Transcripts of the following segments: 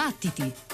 Battiti!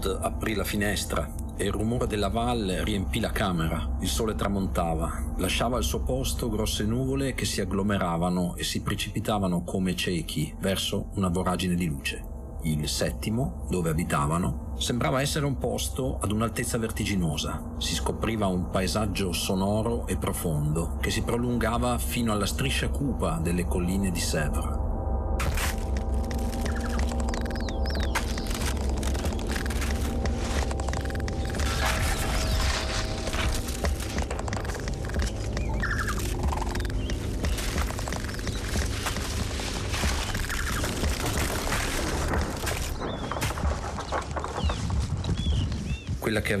Maud aprì la finestra e il rumore della valle riempì la camera. Il sole tramontava, lasciava al suo posto grosse nuvole che si agglomeravano e si precipitavano come ciechi verso una voragine di luce. Il settimo, dove abitavano, sembrava essere un posto ad un'altezza vertiginosa. Si scopriva un paesaggio sonoro e profondo che si prolungava fino alla striscia cupa delle colline di Sèvres.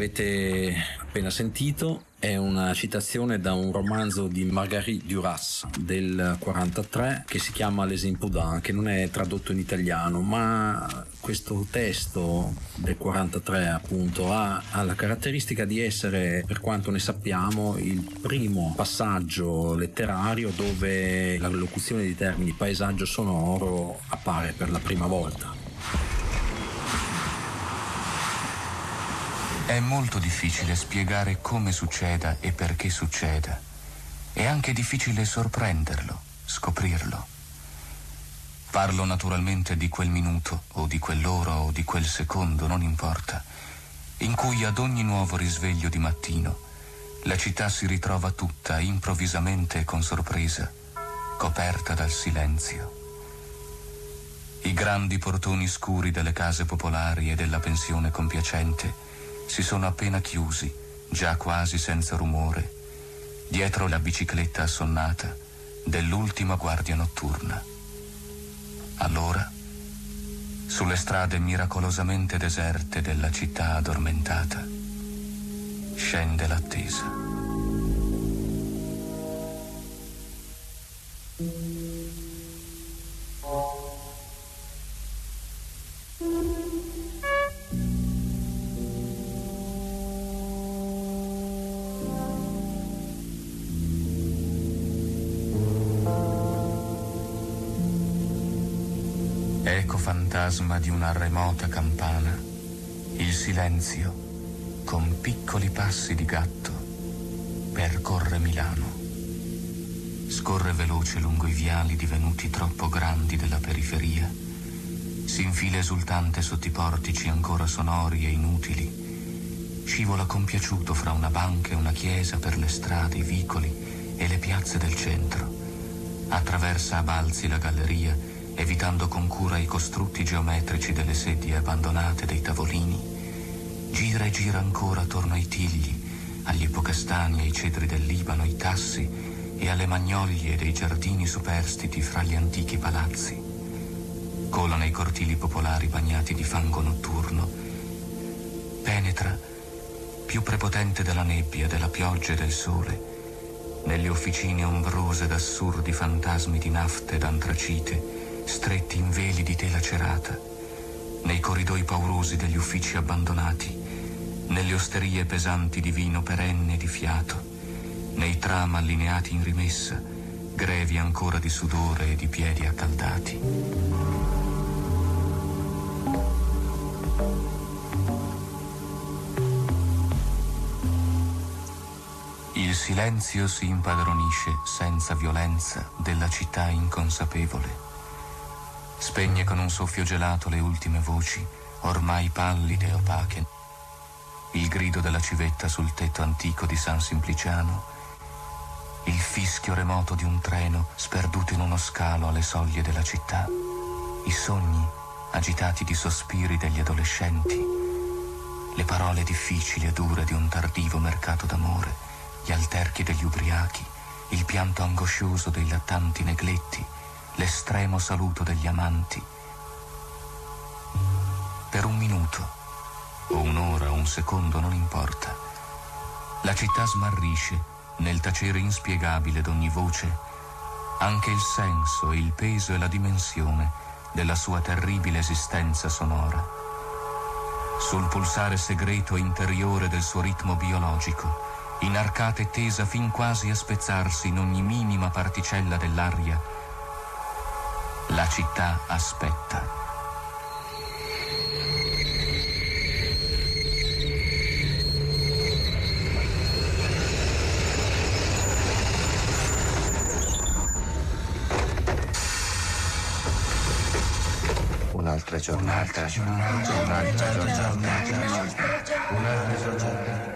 Avete appena sentito è una citazione da un romanzo di Marguerite Duras del 43 che si chiama Les Impudents, che non è tradotto in italiano, ma questo testo del 43 appunto ha, ha la caratteristica di essere, per quanto ne sappiamo, il primo passaggio letterario dove la locuzione di termini paesaggio sonoro appare per la prima volta. È molto difficile spiegare come succeda e perché succeda. È anche difficile sorprenderlo, scoprirlo. Parlo naturalmente di quel minuto, o di quell'ora, o di quel secondo, non importa, in cui ad ogni nuovo risveglio di mattino la città si ritrova tutta, improvvisamente e con sorpresa, coperta dal silenzio. I grandi portoni scuri delle case popolari e della pensione compiacente si sono appena chiusi, già quasi senza rumore, dietro la bicicletta assonnata dell'ultima guardia notturna. Allora, sulle strade miracolosamente deserte della città addormentata, scende l'attesa. Fantasma di una remota campana, il silenzio, con piccoli passi di gatto, percorre Milano. Scorre veloce lungo i viali divenuti troppo grandi della periferia, si infila esultante sotto i portici ancora sonori e inutili, scivola compiaciuto fra una banca e una chiesa per le strade, i vicoli e le piazze del centro, attraversa a balzi la galleria evitando con cura i costrutti geometrici delle sedie abbandonate dei tavolini, gira e gira ancora attorno ai tigli, agli ipocastani, ai cedri del Libano, ai tassi e alle magnolie dei giardini superstiti fra gli antichi palazzi. Cola nei cortili popolari bagnati di fango notturno, penetra, più prepotente della nebbia, della pioggia e del sole, nelle officine ombrose d'assurdi fantasmi di nafta ed antracite, stretti in veli di tela cerata, nei corridoi paurosi degli uffici abbandonati, nelle osterie pesanti di vino perenne e di fiato, nei tram allineati in rimessa, grevi ancora di sudore e di piedi accaldati. Il silenzio si impadronisce senza violenza della città inconsapevole Spegne con un soffio gelato le ultime voci, ormai pallide e opache. Il grido della civetta sul tetto antico di San Simpliciano, il fischio remoto di un treno sperduto in uno scalo alle soglie della città, i sogni agitati di sospiri degli adolescenti, le parole difficili e dure di un tardivo mercato d'amore, gli alterchi degli ubriachi, il pianto angoscioso dei lattanti negletti, l'estremo saluto degli amanti. Per un minuto, o un'ora o un secondo, non importa. La città smarrisce nel tacere inspiegabile d'ogni voce anche il senso, il peso e la dimensione della sua terribile esistenza sonora. Sul pulsare segreto e interiore del suo ritmo biologico, inarcata e tesa fin quasi a spezzarsi in ogni minima particella dell'aria, la città aspetta. Un'altra giornata, un'altra giornata, un'altra giornata, un'altra giornata.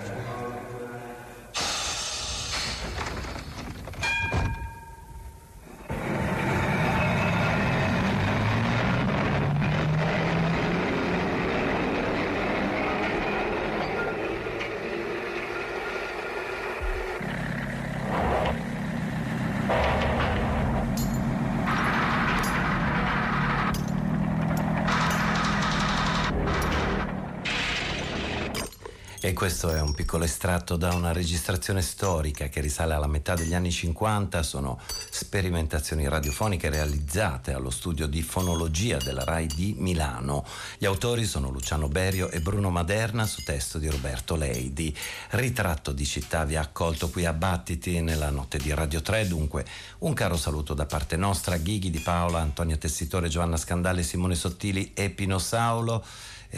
Questo è un piccolo estratto da una registrazione storica che risale alla metà degli anni 50, sono sperimentazioni radiofoniche realizzate allo studio di fonologia della RAI di Milano. Gli autori sono Luciano Berio e Bruno Maderna su testo di Roberto Leidi. Ritratto di città vi ha accolto qui a Battiti nella notte di Radio 3, dunque un caro saluto da parte nostra, Ghighi di Paola, Antonia Tessitore, Giovanna Scandale, Simone Sottili e Pino Saulo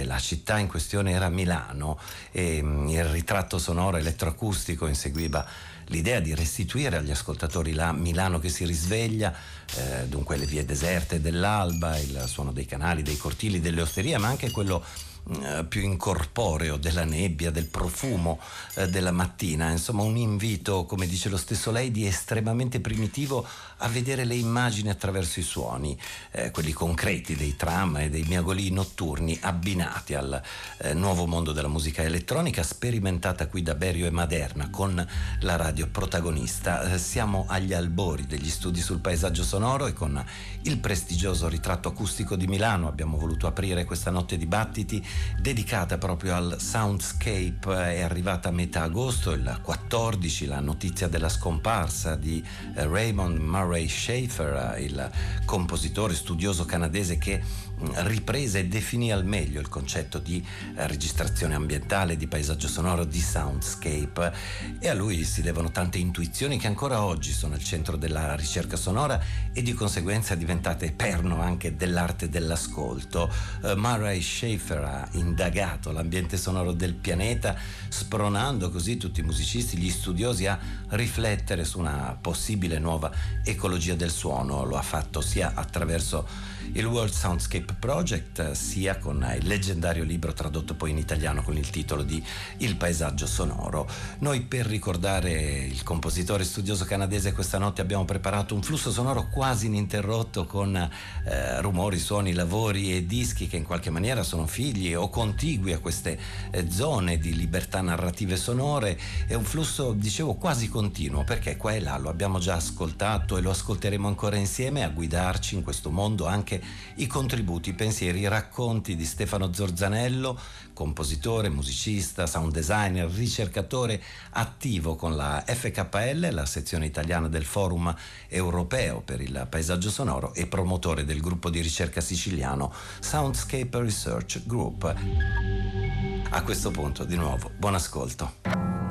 la città in questione era Milano e mm, il ritratto sonoro elettroacustico inseguiva l'idea di restituire agli ascoltatori la Milano che si risveglia, eh, dunque le vie deserte dell'alba, il suono dei canali, dei cortili, delle osterie, ma anche quello eh, più incorporeo della nebbia, del profumo eh, della mattina, insomma un invito, come dice lo stesso lei, di estremamente primitivo a vedere le immagini attraverso i suoni, eh, quelli concreti dei tram e dei miagoli notturni abbinati al eh, nuovo mondo della musica elettronica sperimentata qui da Berio e Maderna con la radio protagonista. Eh, siamo agli albori degli studi sul paesaggio sonoro e con il prestigioso ritratto acustico di Milano abbiamo voluto aprire questa notte di battiti dedicata proprio al soundscape. È arrivata a metà agosto, il 14, la notizia della scomparsa di eh, Raymond Murray Schaefer, il compositore studioso canadese che riprese e definì al meglio il concetto di eh, registrazione ambientale, di paesaggio sonoro, di soundscape e a lui si devono tante intuizioni che ancora oggi sono al centro della ricerca sonora e di conseguenza diventate perno anche dell'arte dell'ascolto. Uh, Murray Schaefer ha indagato l'ambiente sonoro del pianeta spronando così tutti i musicisti, gli studiosi a riflettere su una possibile nuova ecologia del suono. Lo ha fatto sia attraverso il World Soundscape Project, sia con il leggendario libro tradotto poi in italiano con il titolo di Il paesaggio sonoro. Noi per ricordare il compositore studioso canadese questa notte abbiamo preparato un flusso sonoro quasi ininterrotto con eh, rumori, suoni, lavori e dischi che in qualche maniera sono figli o contigui a queste eh, zone di libertà narrative sonore. È un flusso, dicevo, quasi continuo perché qua e là lo abbiamo già ascoltato e lo ascolteremo ancora insieme a guidarci in questo mondo anche anche i contributi, i pensieri, i racconti di Stefano Zorzanello, compositore, musicista, sound designer, ricercatore attivo con la FKL, la sezione italiana del Forum Europeo per il Paesaggio Sonoro e promotore del gruppo di ricerca siciliano Soundscape Research Group. A questo punto, di nuovo, buon ascolto.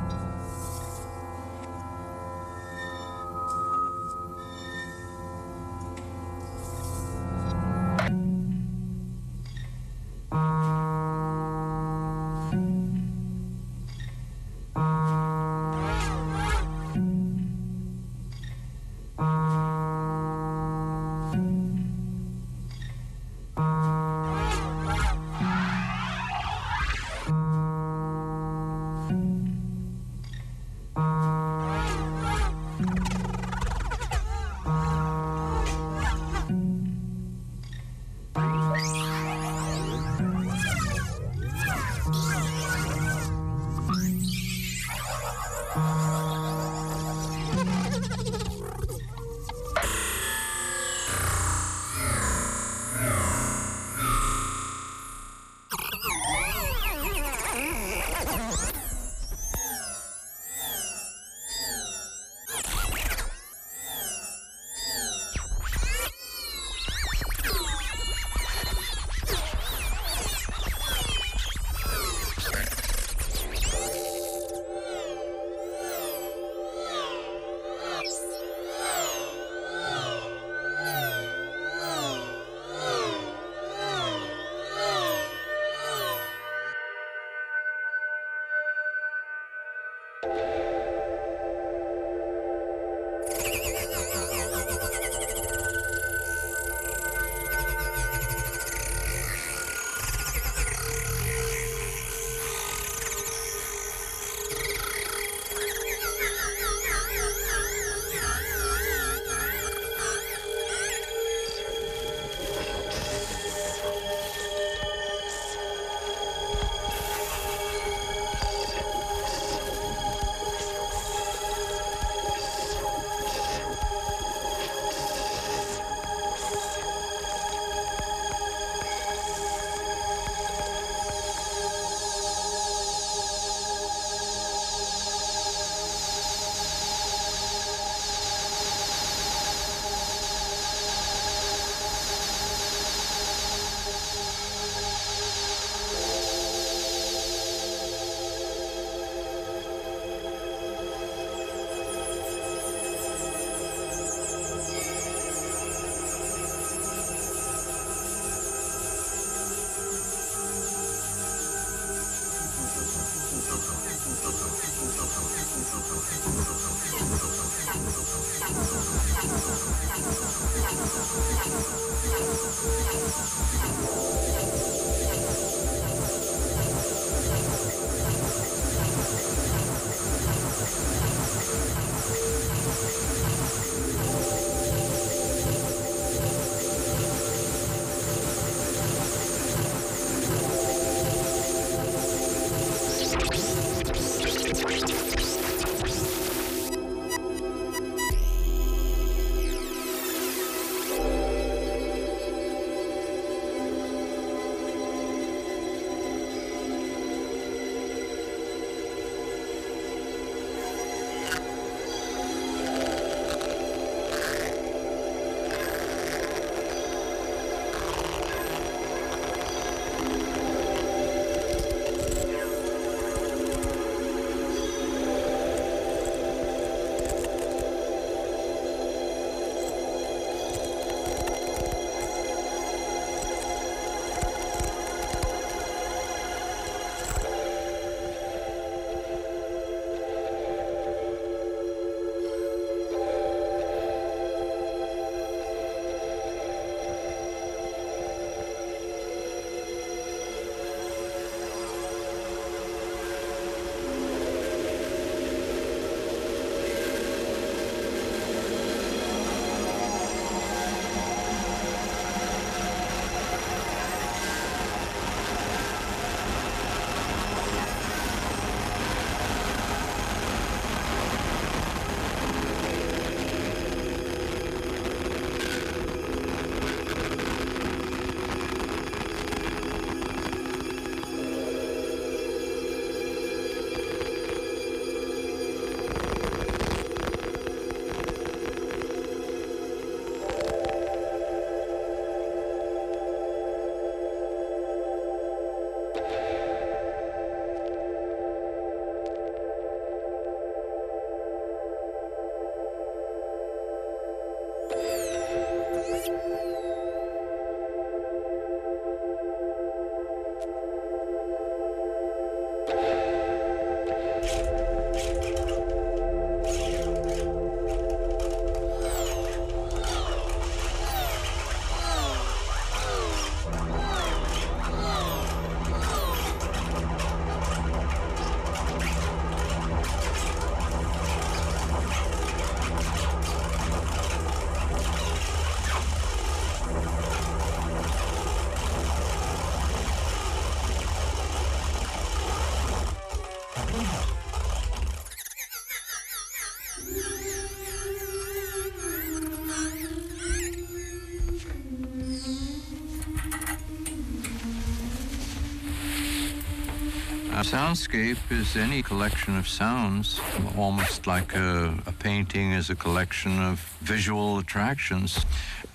Soundscape is any collection of sounds, almost like a, a painting is a collection of visual attractions.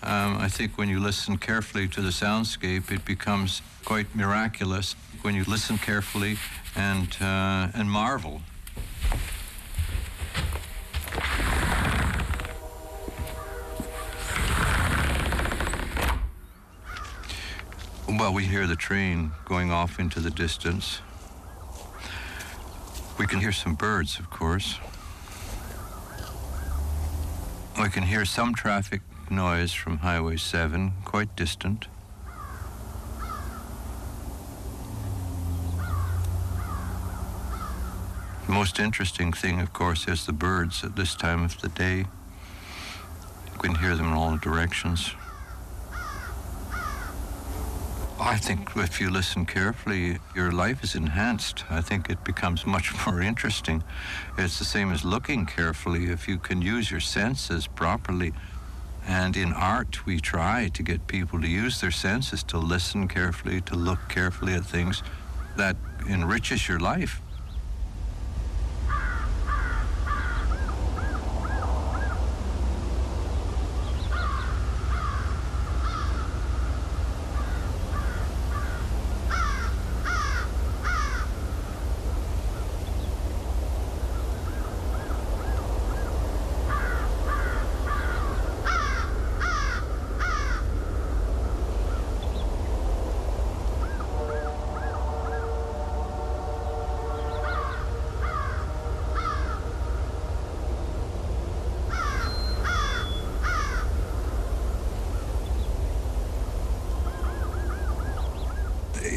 Um, I think when you listen carefully to the soundscape, it becomes quite miraculous when you listen carefully and, uh, and marvel. Well, we hear the train going off into the distance. Can hear some birds, of course. We can hear some traffic noise from Highway 7, quite distant. The most interesting thing, of course, is the birds at this time of the day. You can hear them in all directions. I think if you listen carefully, your life is enhanced. I think it becomes much more interesting. It's the same as looking carefully. If you can use your senses properly, and in art, we try to get people to use their senses, to listen carefully, to look carefully at things, that enriches your life.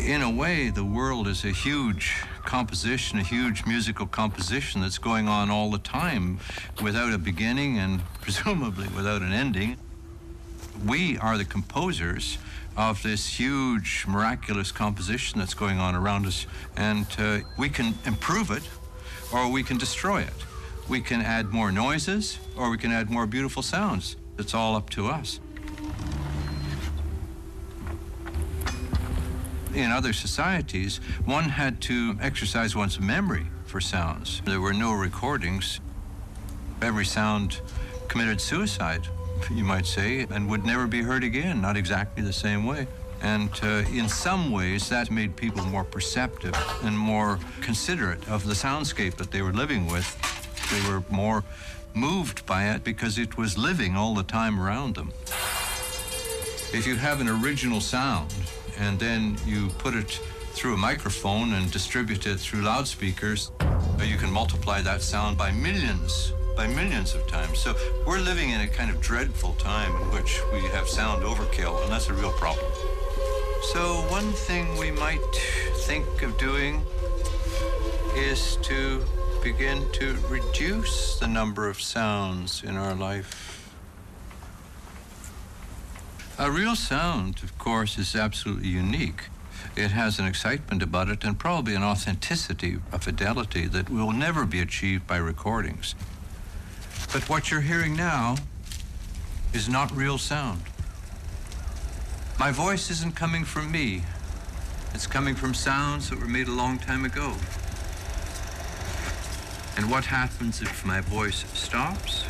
In a way, the world is a huge composition, a huge musical composition that's going on all the time without a beginning and presumably without an ending. We are the composers of this huge, miraculous composition that's going on around us, and uh, we can improve it or we can destroy it. We can add more noises or we can add more beautiful sounds. It's all up to us. In other societies, one had to exercise one's memory for sounds. There were no recordings. Every sound committed suicide, you might say, and would never be heard again, not exactly the same way. And uh, in some ways, that made people more perceptive and more considerate of the soundscape that they were living with. They were more moved by it because it was living all the time around them. If you have an original sound, and then you put it through a microphone and distribute it through loudspeakers, uh, you can multiply that sound by millions, by millions of times. So we're living in a kind of dreadful time in which we have sound overkill, and that's a real problem. So one thing we might think of doing is to begin to reduce the number of sounds in our life. A real sound, of course, is absolutely unique. It has an excitement about it and probably an authenticity, a fidelity that will never be achieved by recordings. But what you're hearing now is not real sound. My voice isn't coming from me. It's coming from sounds that were made a long time ago. And what happens if my voice stops?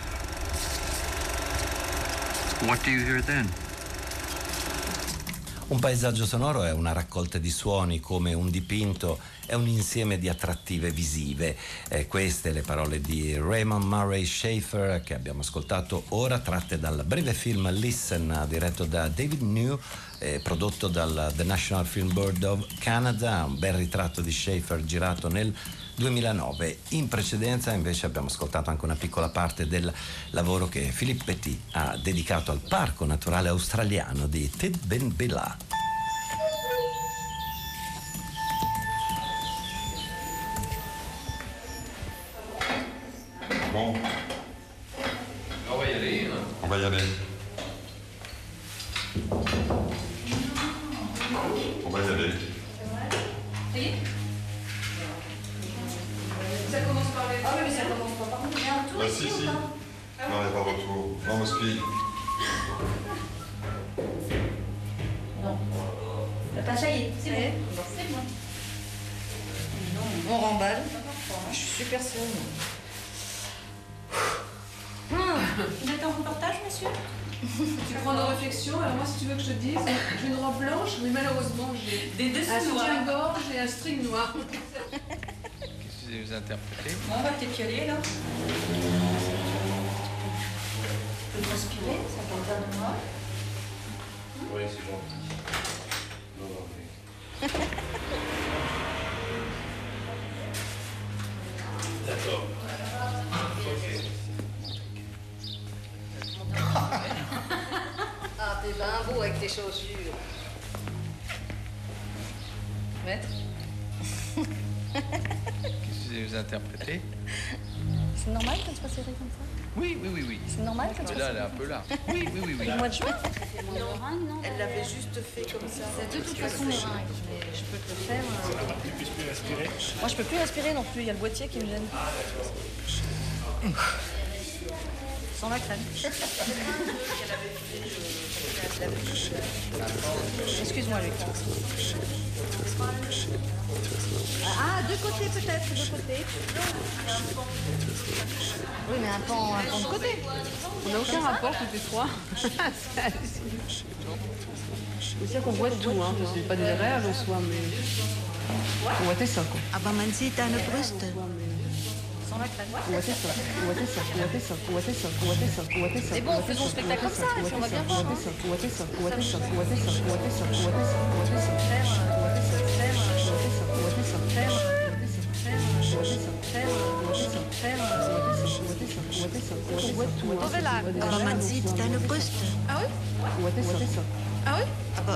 What do you hear then? Un paesaggio sonoro è una raccolta di suoni come un dipinto, è un insieme di attrattive visive. Eh, queste le parole di Raymond Murray Schaefer che abbiamo ascoltato ora, tratte dal breve film Listen, diretto da David New, eh, prodotto dal The National Film Board of Canada, un bel ritratto di Schaefer girato nel 2009. In precedenza invece abbiamo ascoltato anche una piccola parte del lavoro che Philippe Petit ha dedicato al Parco Naturale Australiano di Tidbinbilla. Bon. On va y aller. Hein. On va y aller. Un soutien-gorge et un string noir. Qu'est-ce que vous interprétez on va peut-être y aller, là. Tu peux transpirer, ça peut faire de moi. Oui, c'est gentil. Non, non, mais... Ah, t'es bien beau avec tes chaussures. Comme ça Oui, oui, oui, oui. C'est normal Mais soit là, elle est un peu là. Oui, oui, oui, oui. Le mois de juin Elle l'avait juste fait comme ça. C'est de toute façon. Je peux te le faire. euh. Moi, je peux plus respirer non plus. Il y a le boîtier qui me gêne. Sans la crème. Excuse-moi, Luc. Ah, deux côtés peut-être, deux côtés. Oui, mais un pan, un pan de côté. On n'a aucun rapport tous les trois. C'est sûr qu'on voit tout, hein. C'est pas des rêves en soi, mais. On voit ça, quoi. Aber man sieht deine Brüste. Sans mais bon, faisons spectacle comme ça, on va bien voir. Aber man sieht deine Brüste. Ah oui? Ah oui?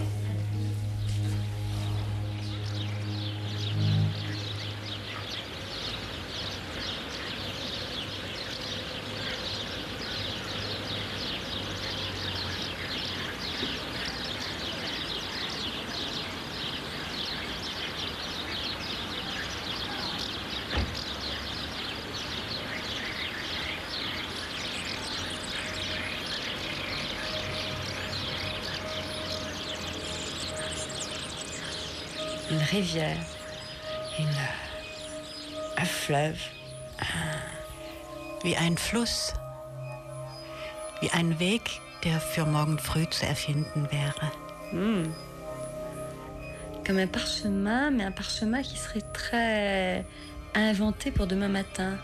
Rivière, une, un fleuve, wie ein Fluss. Wie ein Weg, der für morgen früh zu erfinden wäre. comme un parchemin, mais un parchemin qui serait très inventé pour demain matin.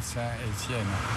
Firenze et Sienne.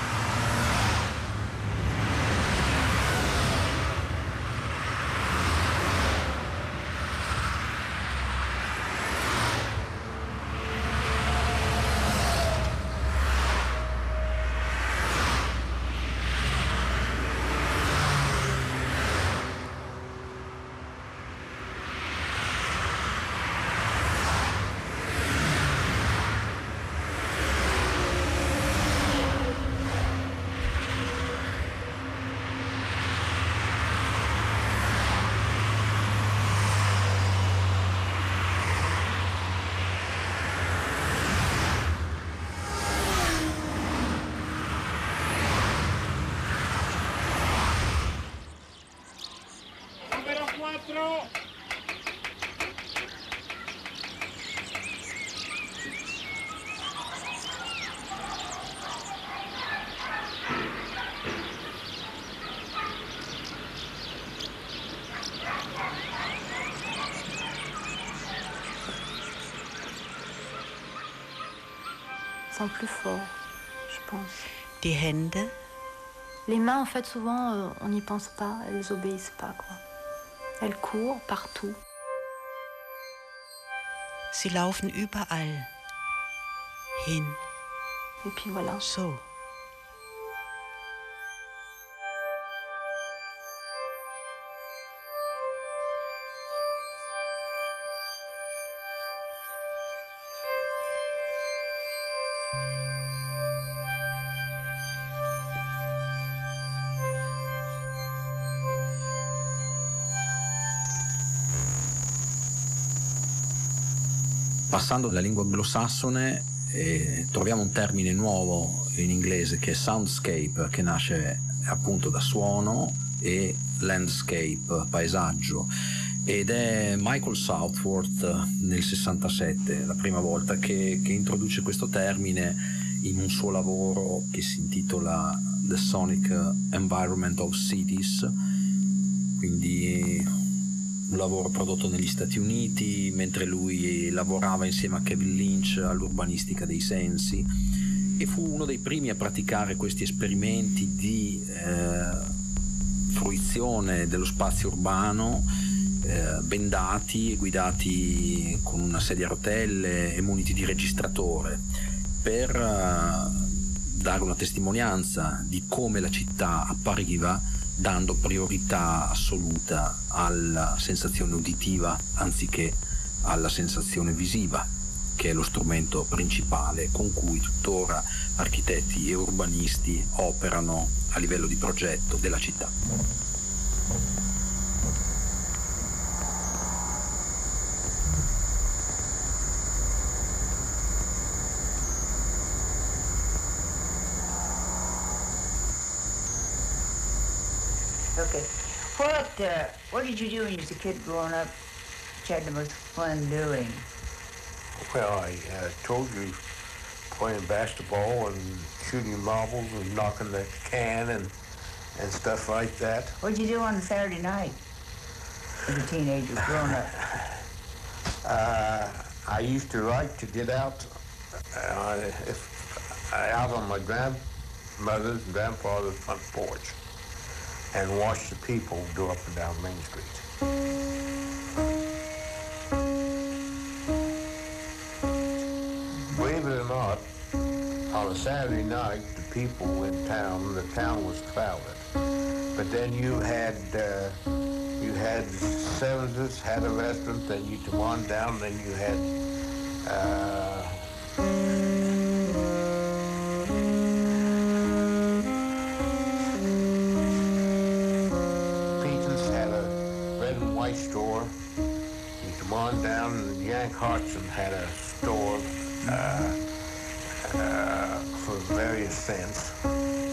Plus forts, je pense. Die Hände, Les mains, en fait, souvent, euh, on n'y pense pas, elles obéissent pas, quoi. Elles courent partout. Sie laufen überall hin. Et puis voilà. So. Passando dalla lingua anglosassone eh, troviamo un termine nuovo in inglese che è soundscape, che nasce appunto da suono e landscape, paesaggio. Ed è Michael Southworth nel 67, la prima volta che, che introduce questo termine in un suo lavoro che si intitola The Sonic Environment of Cities, quindi un lavoro prodotto negli Stati Uniti mentre lui lavorava insieme a Kevin Lynch all'urbanistica dei sensi e fu uno dei primi a praticare questi esperimenti di eh, fruizione dello spazio urbano eh, bendati e guidati con una sedia a rotelle e muniti di registratore per eh, dare una testimonianza di come la città appariva dando priorità assoluta alla sensazione uditiva anziché alla sensazione visiva, che è lo strumento principale con cui tuttora architetti e urbanisti operano a livello di progetto della città. Uh, what did you do when you was a kid growing up? Which had the most fun doing? Well, I uh, told you playing basketball and shooting marbles and knocking the can and and stuff like that. What'd you do on a Saturday night as a teenager growing up? Uh, I used to like to get out uh, if, out on my grandmother's and grandfather's front porch and watch the people go up and down Main Street. Believe it or not, on a Saturday night, the people in town, the town was crowded. But then you had uh, you had Sevens's had a restaurant, then you on down, then you had uh, Yank Hodgson had a store uh, uh, for various things.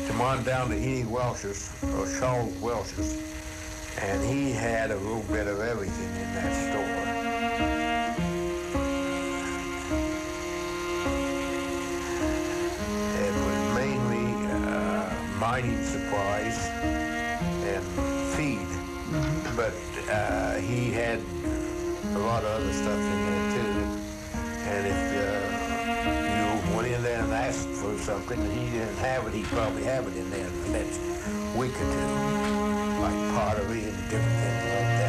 Come on down to Edie Welch's, or Charles Welch's, and he had a little bit of everything in that store. It was mainly uh, mining supplies and feed, but uh, he had lot of other stuff in there too. And if uh, you went in there and asked for something and he didn't have it, he'd probably have it in there in the next week or two, like pottery and different things like that.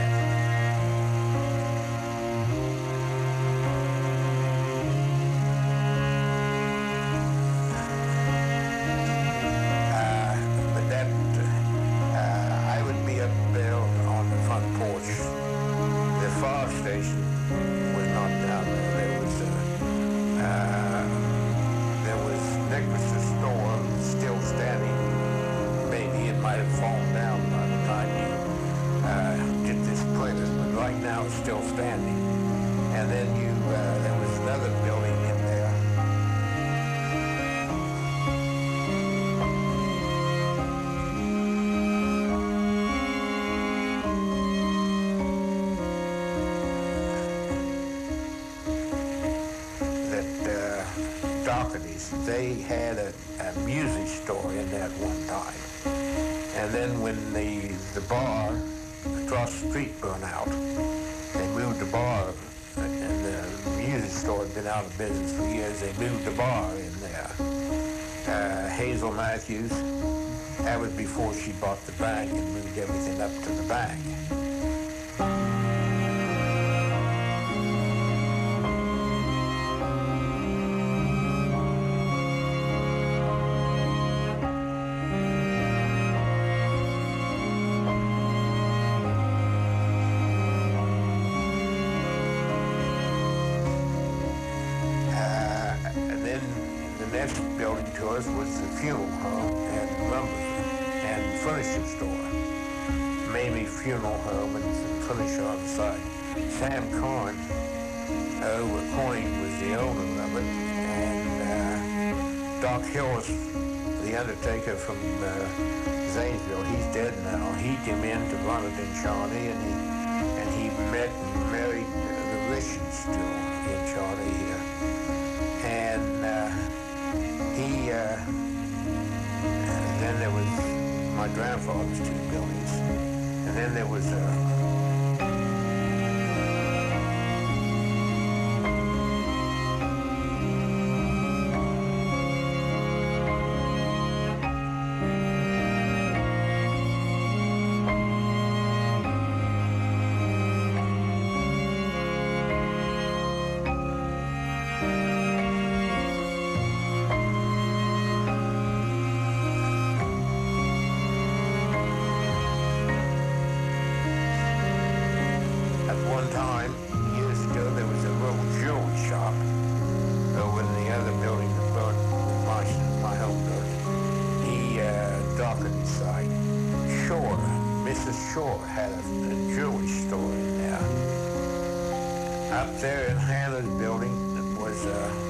They had a, a music store in there at one time. And then when the, the bar across the street burned out, they moved the bar, and the music store had been out of business for years. They moved the bar in there. Uh, Hazel Matthews, that was before she bought the bank and moved everything up to the bank. Us was the funeral home and lumber and furniture store. Mamie Funeral Home and furniture on site. Sam Cohen over Corning was the owner of it, and uh, Doc Hillis, the undertaker from uh, Zanesville, he's dead now. He came in to it in Shawnee, and he and he met my grandfather's two buildings, and then there was uh, Up there in Hannah's building was a,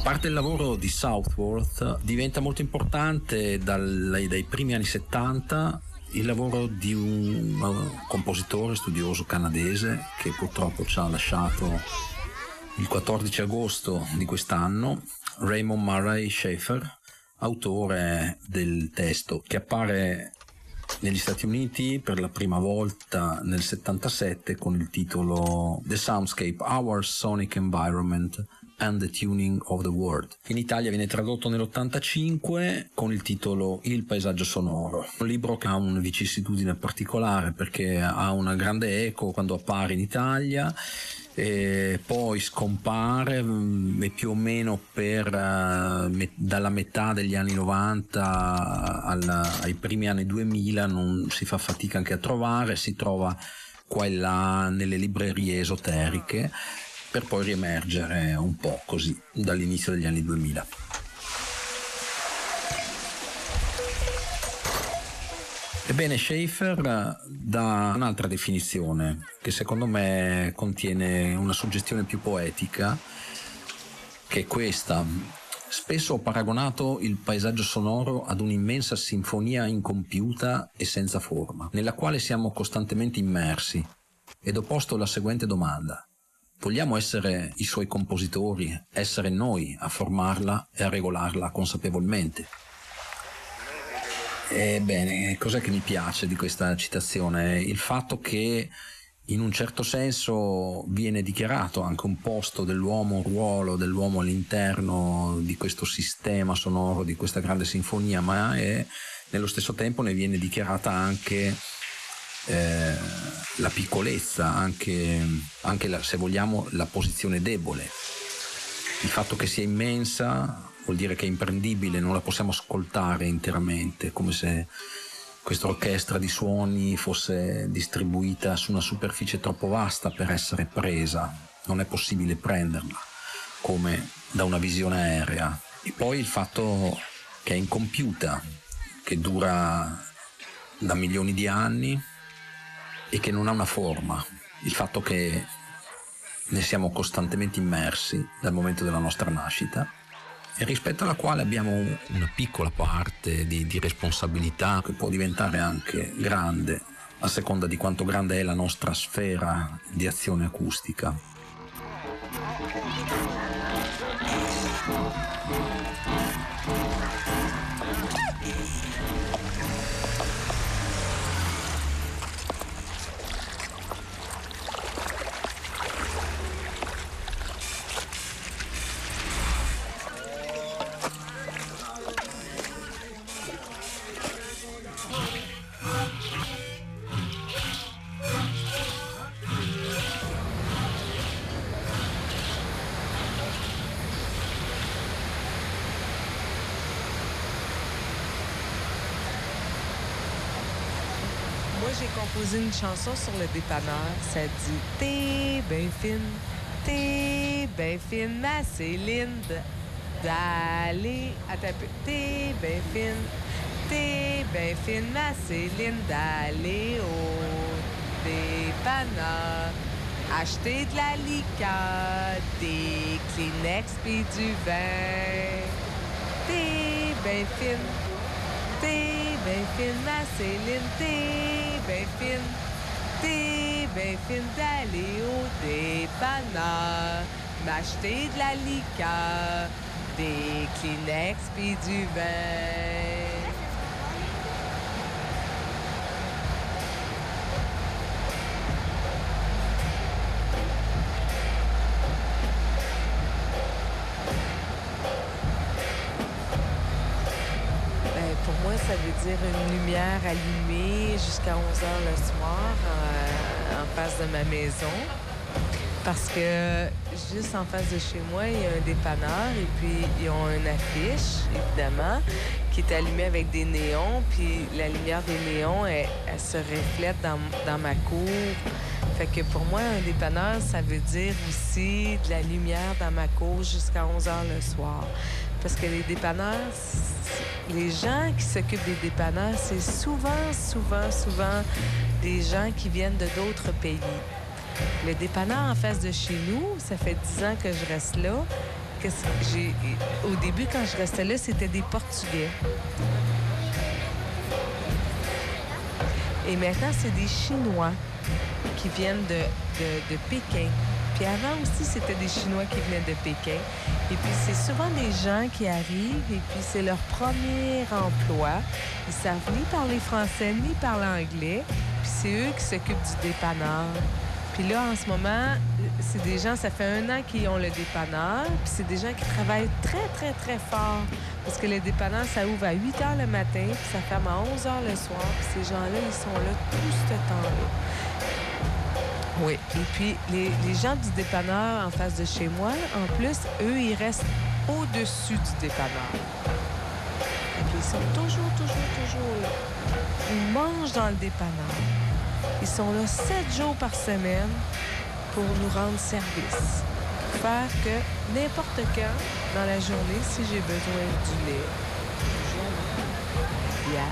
A parte il lavoro di Southworth, diventa molto importante dal- dai primi anni 70 il lavoro di un compositore studioso canadese che purtroppo ci ha lasciato il 14 agosto di quest'anno, Raymond Murray Schaeffer, autore del testo che appare negli Stati Uniti per la prima volta nel 77 con il titolo The Soundscape, Our Sonic Environment and the Tuning of the World. In Italia viene tradotto nell'85 con il titolo Il paesaggio sonoro, un libro che ha una vicissitudine particolare perché ha una grande eco quando appare in Italia poi scompare mm, e più o meno per, eh, dalla metà degli anni 90 alla- ai primi anni 2000 non si fa fatica anche a trovare, si trova qua e là nelle librerie esoteriche per poi riemergere un po' così dall'inizio degli anni 2000. Ebbene, Schaeffer eh, dà un'altra definizione che secondo me contiene una suggestione più poetica, che è questa. Spesso ho paragonato il paesaggio sonoro ad un'immensa sinfonia incompiuta e senza forma, nella quale siamo costantemente immersi, ed ho posto la seguente domanda. Vogliamo essere i suoi compositori, essere noi a formarla e a regolarla consapevolmente? Ebbene, cos'è che mi piace di questa citazione? Il fatto che in un certo senso viene dichiarato anche un posto dell'uomo, un ruolo dell'uomo all'interno di questo sistema sonoro, di questa grande sinfonia, ma è, nello stesso tempo ne viene dichiarata anche eh, la piccolezza, anche, anche la- se vogliamo la posizione debole. Il fatto che sia immensa vuol dire che è imprendibile, non la possiamo ascoltare interamente, come se questa orchestra di suoni fosse distribuita su una superficie troppo vasta per essere presa, non è possibile prenderla come da una visione aerea. E poi il fatto che è incompiuta, che dura da milioni di anni e che non ha una forma, il fatto che ne siamo costantemente immersi dal momento della nostra nascita e rispetto alla quale abbiamo una piccola parte di, di responsabilità che può diventare anche grande a seconda di quanto grande è la nostra sfera di azione acustica. Composé une chanson sur le dépanneur. Ça dit T'es ben fine, t'es ben fine, ma Céline, d'aller. Un peu. T'es ben fine, t'es ben fine, ma Céline, d'aller au dépanneur. Acheter de la liqueur, des Kleenex pis du vin. T'es ben fine. T'es ben fine, ma Céline, t'es ben fine. T'es ben fine d'aller au dépanneur, m'acheter de la liqueur, des Kleenex pis du vin. Lumière allumée jusqu'à 11 heures le soir euh, en face de ma maison. Parce que juste en face de chez moi, il y a un dépanneur et puis ils ont une affiche, évidemment, qui est allumée avec des néons. Puis la lumière des néons, elle, se reflète dans, dans ma cour. Fait que pour moi, un dépanneur, ça veut dire aussi de la lumière dans ma cour jusqu'à 11 heures le soir. Parce que les dépanneurs, les gens qui s'occupent des dépanneurs, c'est souvent, souvent, souvent des gens qui viennent de d'autres pays. Le dépanneur en face de chez nous, ça fait 10 ans que je reste là. Au début, quand je restais là, c'était des Portugais. Et maintenant, c'est des Chinois qui viennent de, de- de Pékin. Avant aussi, c'était des Chinois qui venaient de Pékin. Et puis, c'est souvent des gens qui arrivent et puis c'est leur premier emploi. Ils savent ni parler français ni parler anglais. Puis c'est eux qui s'occupent du dépanneur. Puis là, en ce moment, c'est des gens, ça fait un an qu'ils ont le dépanneur. Puis c'est des gens qui travaillent très, très, très fort. Parce que le dépanneur, ça ouvre à 8 heures le matin, puis ça ferme à 11 heures le soir. Puis ces gens-là, ils sont là tout ce temps-là. Oui. Et puis, les, gens du dépanneur en face de chez moi, en plus, eux, ils restent au-dessus du dépanneur. Fait qu'ils sont toujours, toujours, toujours là. Ils mangent dans le dépanneur. Ils sont là sept jours par semaine pour nous rendre service. Faire que n'importe quand, dans la journée, si j'ai besoin du lait, du bière,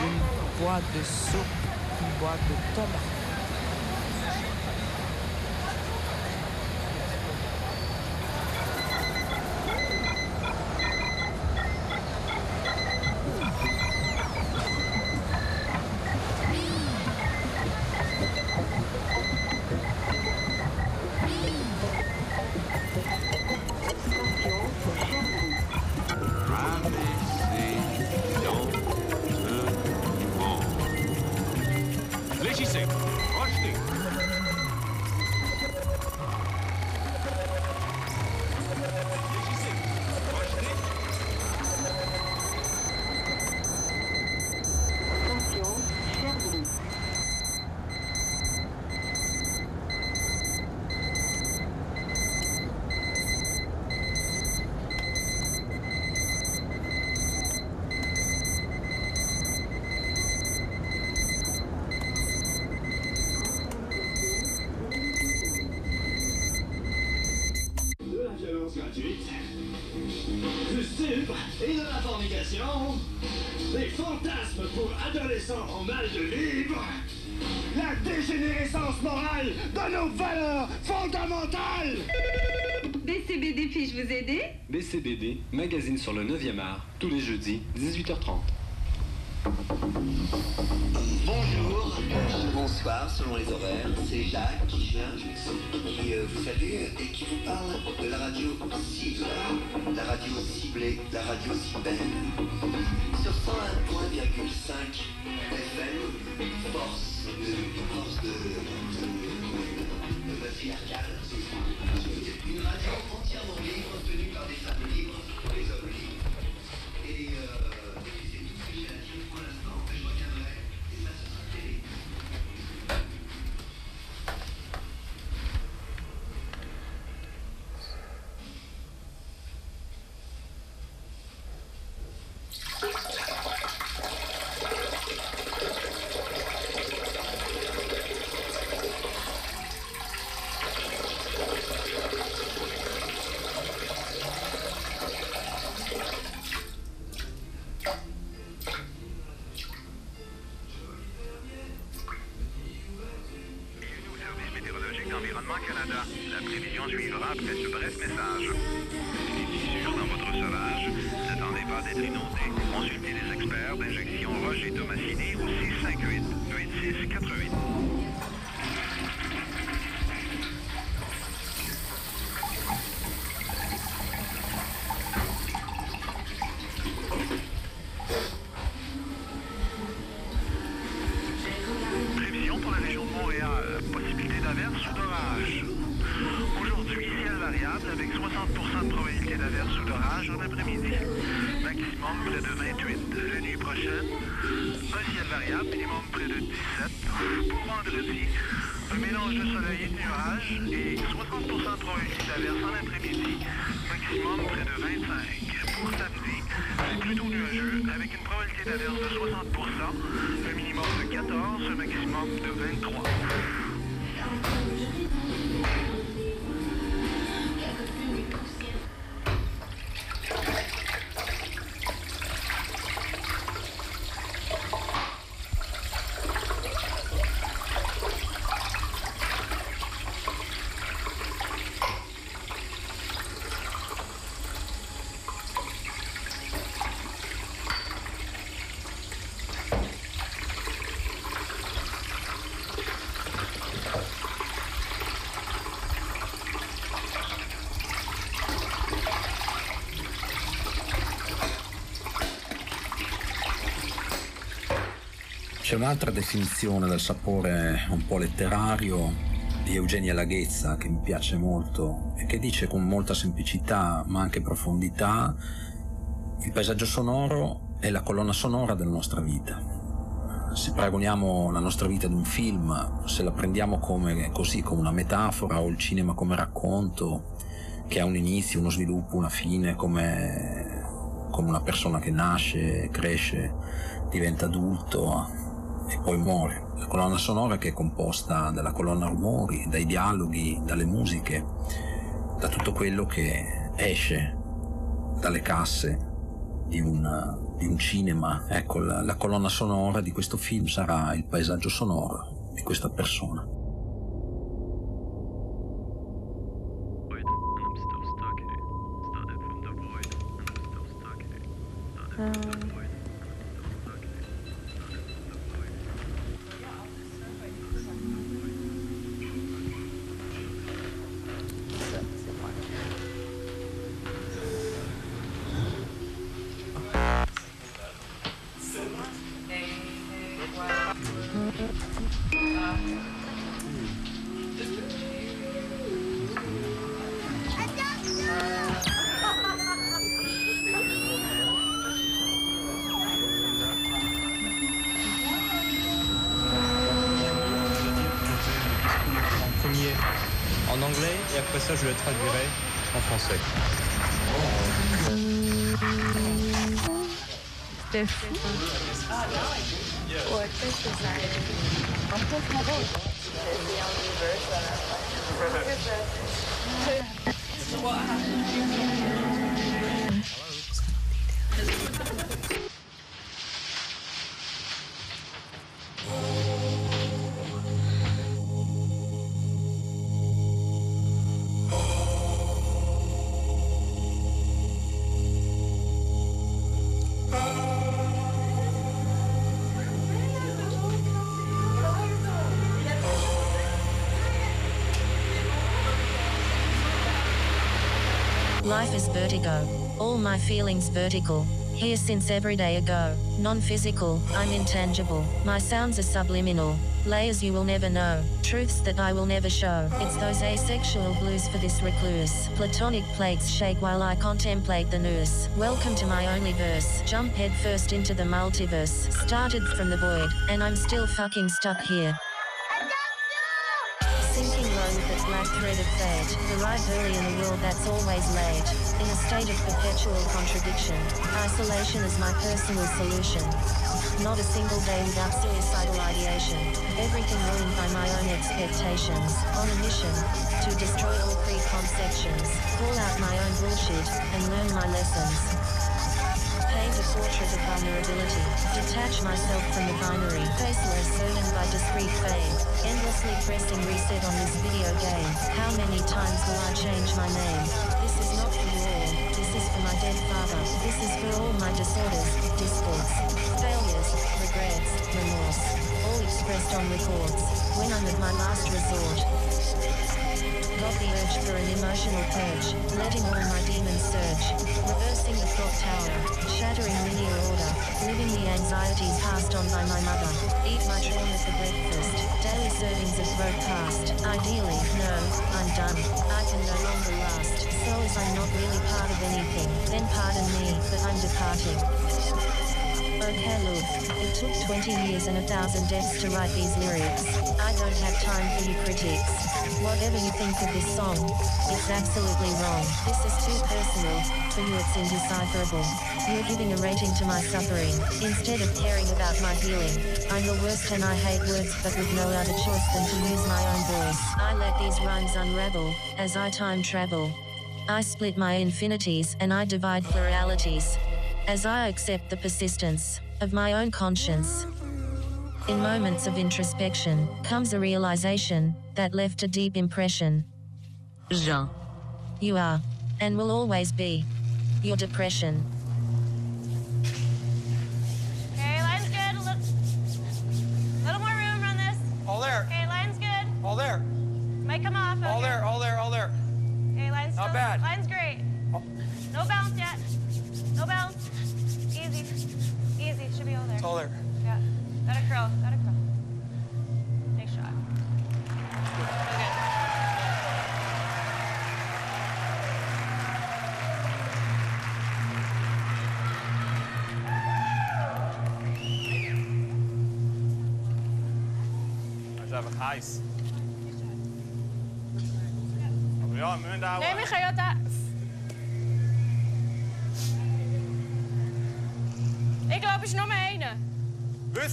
une boîte de soupe, une boîte de tomates, 18h30. Bonjour, bonsoir selon les horaires, c'est Jacques qui vient, qui euh, vous salue et qui vous parle de la radio cible, la radio ciblée, la radio cyber. Sur 101.5 FM, force de, force de, de, de, de. La prévision suivra après ce bref message. Les fissures dans votre sauvage, n'attendez pas d'être inondé. Consultez les experts d'injection Roger Tomassini au 658 8688. C'è un'altra definizione del sapore un po' letterario di Eugenia Laghezza che mi piace molto e che dice con molta semplicità ma anche profondità il paesaggio sonoro è la colonna sonora della nostra vita. Se paragoniamo la nostra vita ad un film, se la prendiamo come, così, come una metafora o il cinema come racconto che ha un inizio, uno sviluppo, una fine, come, come una persona che nasce, cresce, diventa adulto e poi muore. La colonna sonora che è composta dalla colonna rumori, dai dialoghi, dalle musiche, da tutto quello che esce dalle casse di un, di un cinema. Ecco, la, la colonna sonora di questo film sarà il paesaggio sonoro di questa persona. Ça je le traduirai en français. Life is vertigo. All my feelings vertical. Here since every day ago. Non physical, I'm intangible. My sounds are subliminal. Layers you will never know. Truths that I will never show. It's those asexual blues for this recluse. Platonic plagues shake while I contemplate the noose. Welcome to my only verse. Jump head first into the multiverse. Started from the void, and I'm still fucking stuck here. Thread. Arrive early in a world that's always late. In a state of perpetual contradiction. Isolation is my personal solution. Not a single day without suicidal ideation. Everything ruined by my own expectations. On a mission to destroy all preconceptions. Call out my own bullshit and learn my lessons. A of vulnerability. Detach myself from the binary. Faceless, burdened by discrete fame. Endlessly pressing reset on this video game. How many times will I change my name? This is not for you all. This is for my dead father. This is for all my disorders, discords, failures, regrets, remorse. All expressed on records. When I'm at my last resort. Got the urge for an emotional purge, letting all my demons surge, reversing the clock tower, shattering linear order, living the anxieties passed on by my mother. Eat my dream trauma for breakfast, daily servings of broadcast. Ideally, no, I'm done. I can no longer last. So as I'm not really part of anything, then pardon me, but I'm departing. Okay, look, it took 20 years and a thousand deaths to write these lyrics. I don't have time for you critics. Whatever you think of this song, it's absolutely wrong. This is too personal. For you, it's indecipherable. You're giving a rating to my suffering, instead of caring about my healing. I'm the worst and I hate words, but with no other choice than to use my own voice. I let these rhymes unravel, as I time travel. I split my infinities and I divide pluralities. As I accept the persistence of my own conscience. In moments of introspection comes a realization that left a deep impression. Jean. You are, and will always be, your depression.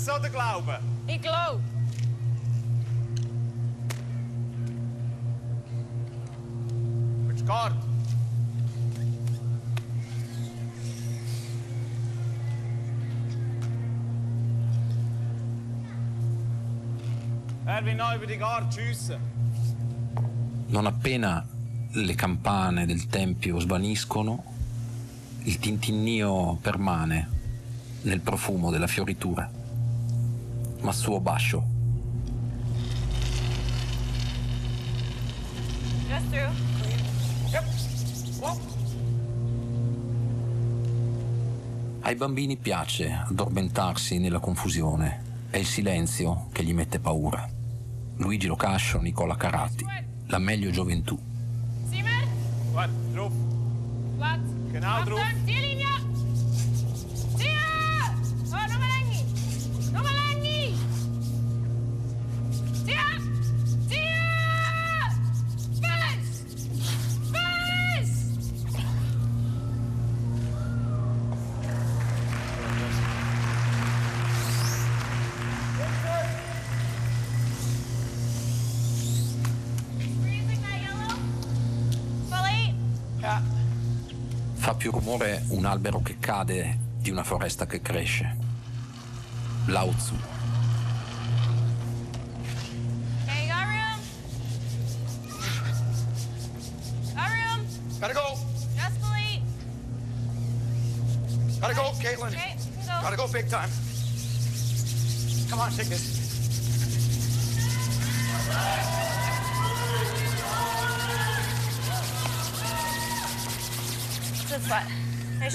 Oder glauben? Über die Gart schiessen. Non appena le campane del tempio svaniscono, il tintinnio permane nel profumo della fioritura, ma suo bascio. Ai bambini piace addormentarsi nella confusione, è il silenzio che gli mette paura. Luigi Locascio, Nicola Carati, la meglio gioventù. Simmer. Wat, drauf. Wat. Genau drauf. Più rumore un albero che cade di una foresta che cresce. Lao Tzu. Room? Got room? Gotta go. Eight. Gotta go, Caitlin. Okay, go. Gotta go big time. Come on, take this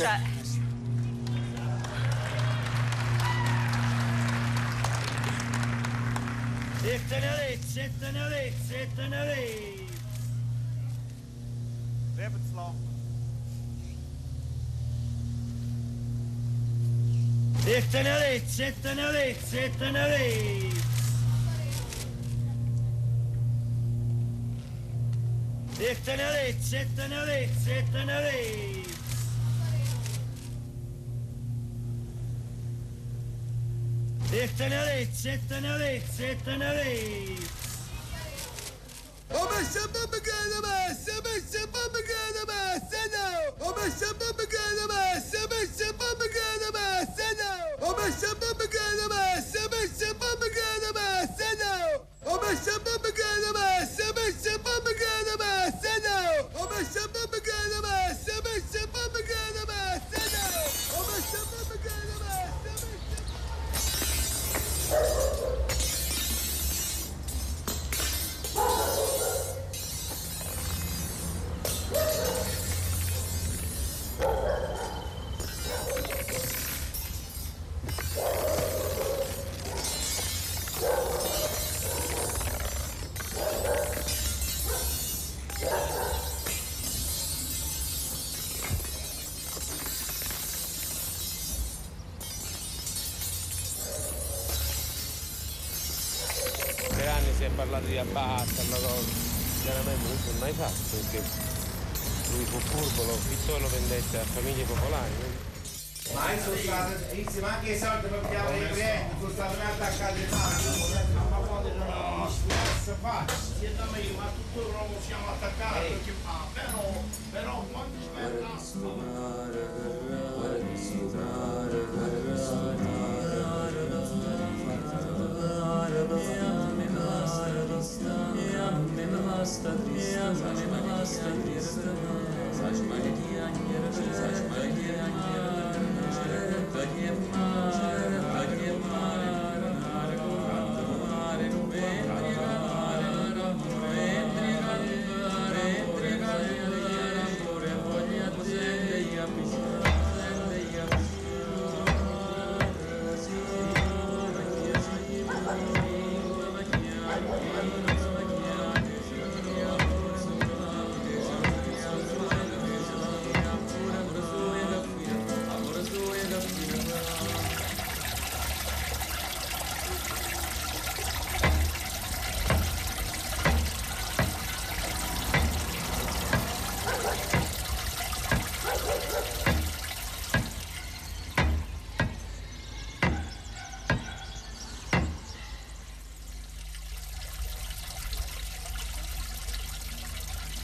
Set It's an elite, it's an elite, it's an elite. Levenslow. It's an elite, it's an elite, it's an elite. It's an elite, it's an elite, it's an elite. Sertanelete, sertanelete, sertanelete. Uma chapamba grana massa, uma chapamba grana massa, não! Uma chapamba grana massa! se van a quedar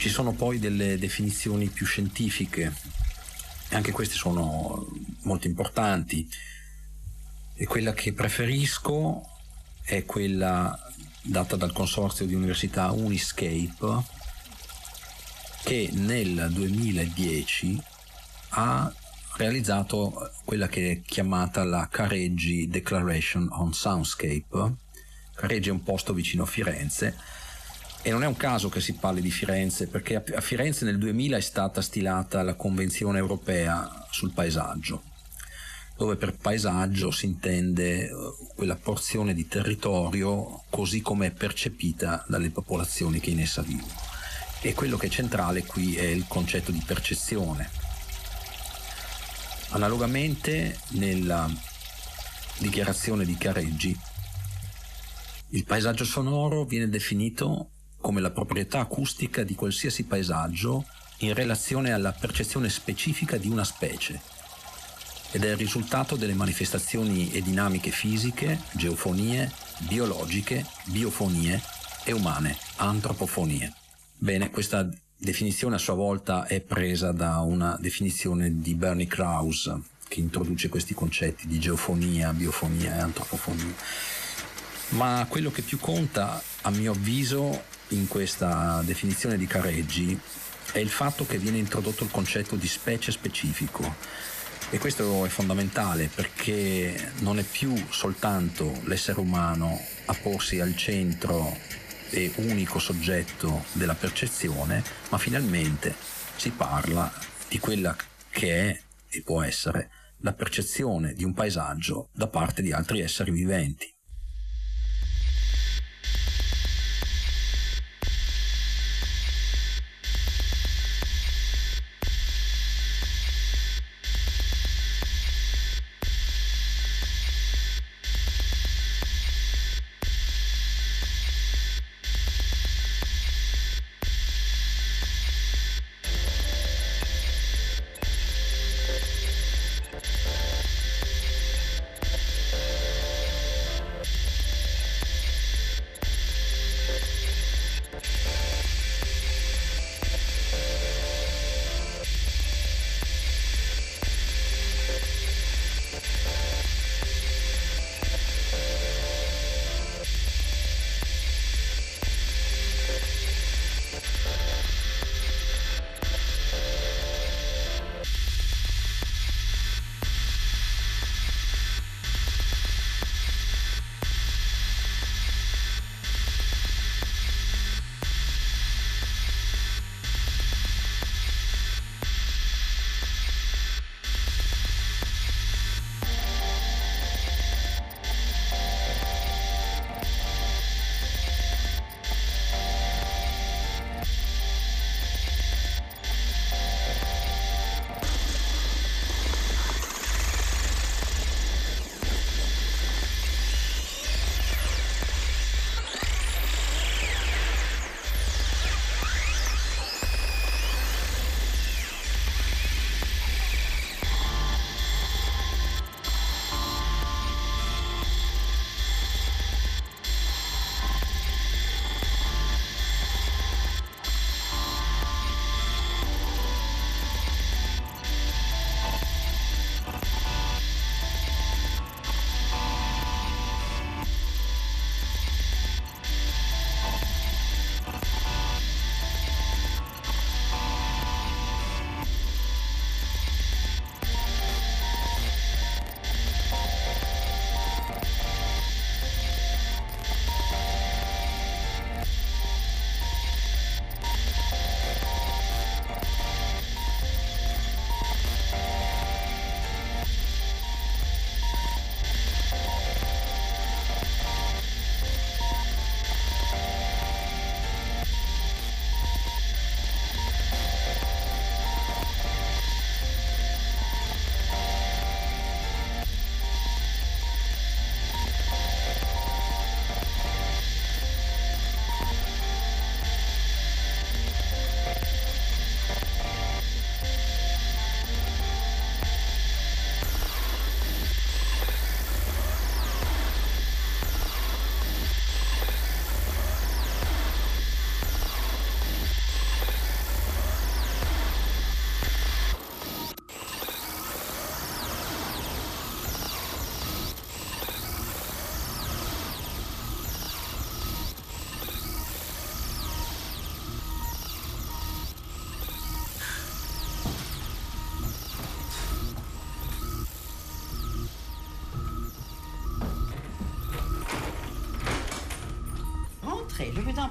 Ci sono poi delle definizioni più scientifiche, anche queste sono molto importanti. E quella che preferisco è quella data dal consorzio di università Uniscape che nel 2010 ha realizzato quella che è chiamata la Careggi Declaration on Soundscape. Careggi è un posto vicino a Firenze e non è un caso che si parli di Firenze perché a Firenze nel 2000 è stata stilata la Convenzione europea sul paesaggio dove per paesaggio si intende eh, quella porzione di territorio così come è percepita dalle popolazioni che in essa vivono. E quello che è centrale qui è il concetto di percezione. Analogamente nella dichiarazione di Careggi, il paesaggio sonoro viene definito come la proprietà acustica di qualsiasi paesaggio in relazione alla percezione specifica di una specie ed è il risultato delle manifestazioni e dinamiche fisiche, geofonie, biologiche, biofonie e umane, antropofonie. Bene, questa definizione a sua volta è presa da una definizione di Bernie Krause che introduce questi concetti di geofonia, biofonia e antropofonia. Ma quello che più conta, a mio avviso, in questa definizione di Careggi è il fatto che viene introdotto il concetto di specie specifico e questo è fondamentale perché non è più soltanto l'essere umano a porsi al centro e unico soggetto della percezione, ma finalmente si parla di quella che è e può essere la percezione di un paesaggio da parte di altri esseri viventi.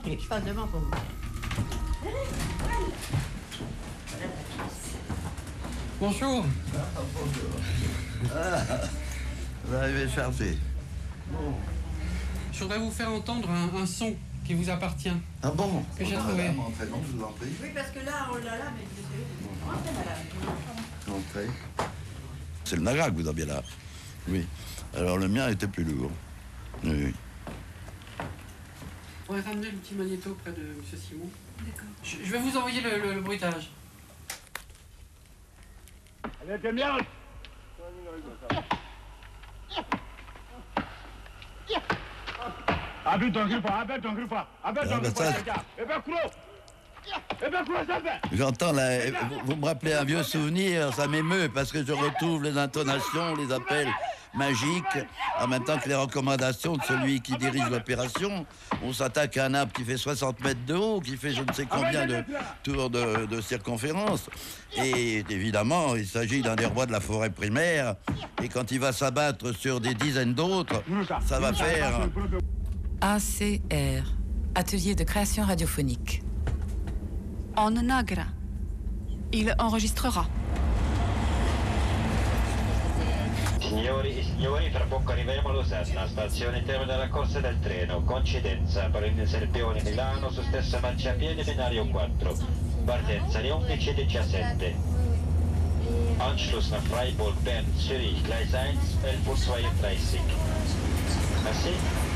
Je passe devant pour vous. Bonjour. Ah, vous arrivez chargé. Je voudrais vous faire entendre un, un son qui vous appartient. Ah bon Que j'ai trouvé. Oui, parce que là, oh là là, mais Entrez. C'est le Naga que vous aviez là. Oui. Alors le mien était plus lourd. Oui, oui. On va ramener le petit magnéto près de M. Simon. D'accord. Je, je vais vous envoyer le, le- le bruitage. Allez, t'es bien ton ton griffon, appelle ton griffon, ça- les gars. Eh ben, Kuro J'entends la... Vous, vous me rappelez un vieux souvenir, ça m'émeut parce que je retrouve les intonations, les appels magiques, en même temps que les recommandations de celui qui dirige l'opération. On s'attaque à un arbre qui fait 60 mètres de haut, qui fait je ne sais combien de tours de, de circonférence. Et évidemment, il s'agit d'un des rois de la forêt primaire. Et quand il va s'abattre sur des dizaines d'autres, ça va faire... ACR, Atelier de création radiophonique. On nagra. Il enregistrera. Signori e signori, tra poco arriveremo a Losanna, stazione termina la corsa del treno, coincidenza, parente Serpione Milano su stessa marciapiede binario 4, partenza alle 11.17. Anschluss nach Freiburg, Bern, Zürich, Gleis 1, 11.32. Merci.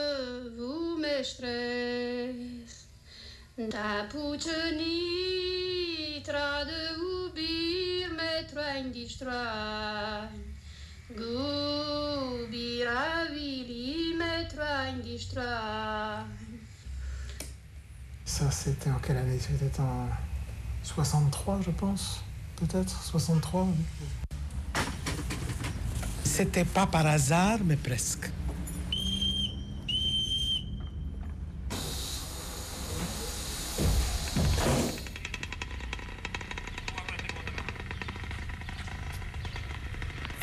ubir me di me di Ça c'était en quelle année? C'était en 63 je pense, peut-être? 63 oui. C'était pas par hasard mais presque.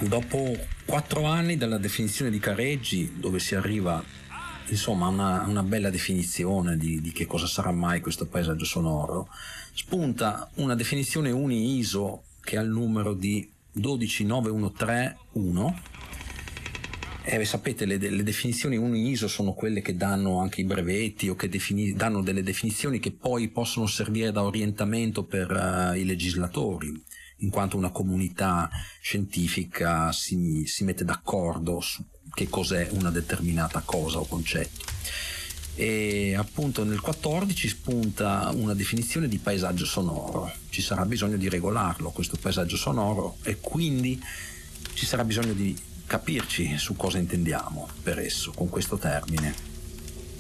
Dopo quattro anni dalla definizione di Careggi, dove si arriva insomma a una, una, bella definizione di, di, che cosa sarà mai questo paesaggio sonoro, spunta una definizione uni ISO che ha il numero di 12931 e sapete le, le, definizioni uni ISO sono quelle che danno anche i brevetti o che defini, danno delle definizioni che poi possono servire da orientamento per uh, i legislatori in quanto una comunità scientifica si, si mette d'accordo su che cos'è una determinata cosa o concetto. E appunto nel 14 spunta una definizione di paesaggio sonoro. Ci sarà bisogno di regolarlo questo paesaggio sonoro e quindi ci sarà bisogno di capirci su cosa intendiamo per esso con questo termine.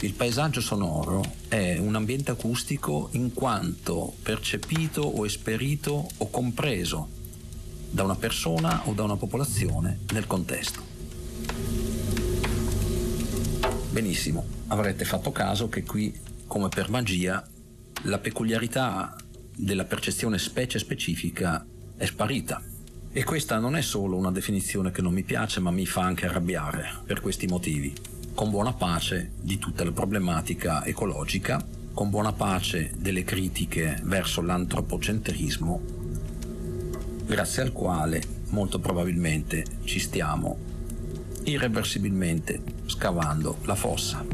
Il paesaggio sonoro è un ambiente acustico in quanto percepito o esperito o compreso da una persona o da una popolazione nel contesto. Benissimo, avrete fatto caso che qui, come per magia, la peculiarità della percezione specie specifica è sparita. E questa non è solo una definizione che non mi piace, ma mi fa anche arrabbiare per questi motivi con buona pace di tutta la problematica ecologica, con buona pace delle critiche verso l'antropocentrismo, grazie al quale molto probabilmente ci stiamo irreversibilmente scavando la fossa.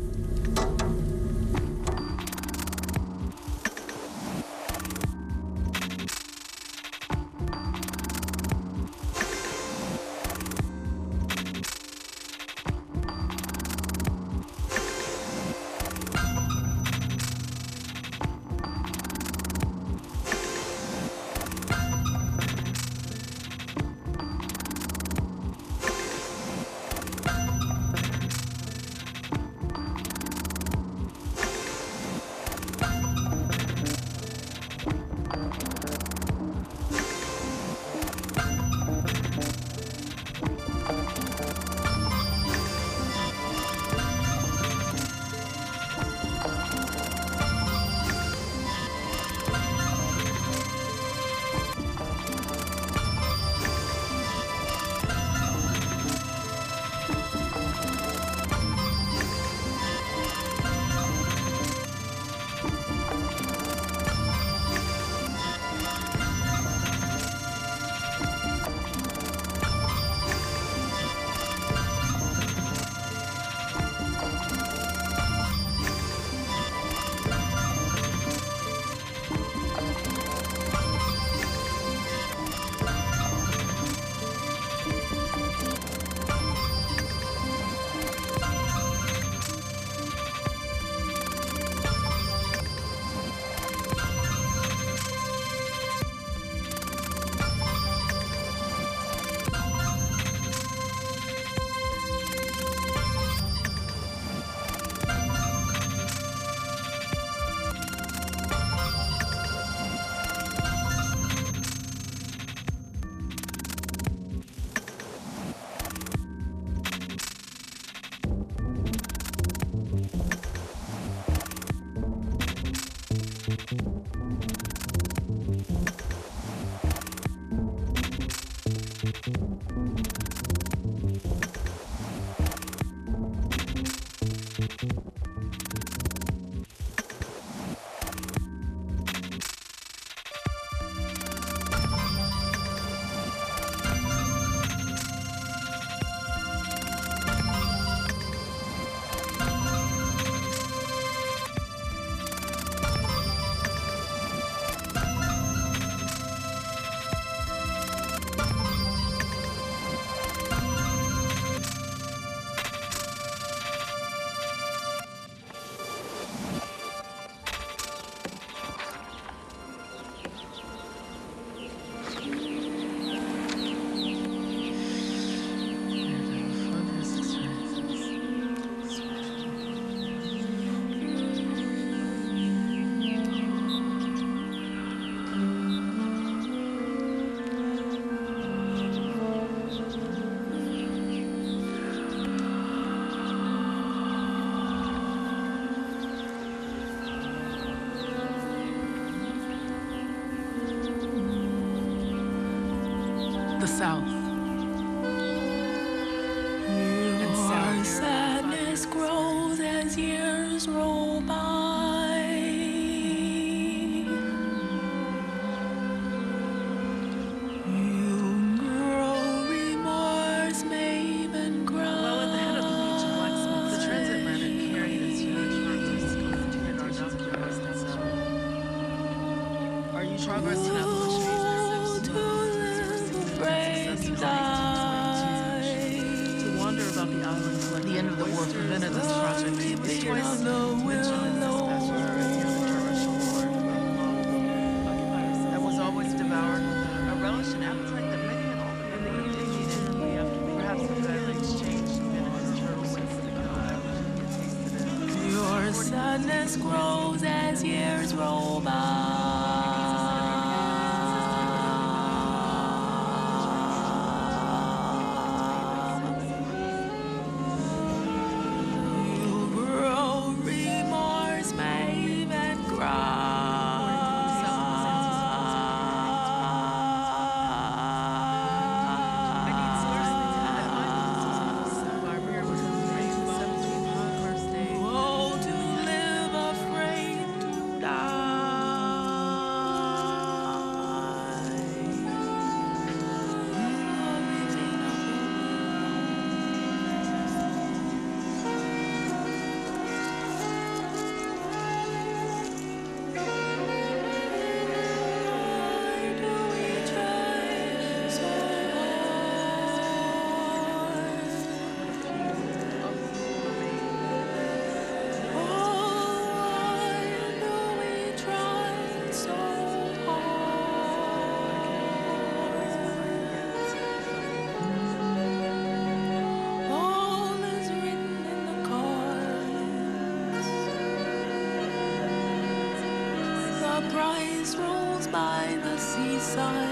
sun.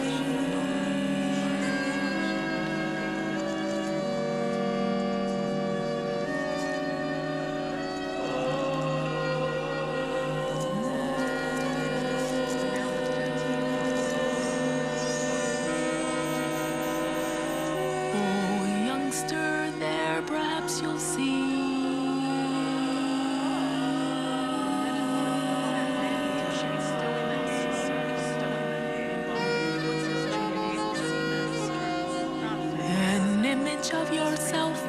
Of yourself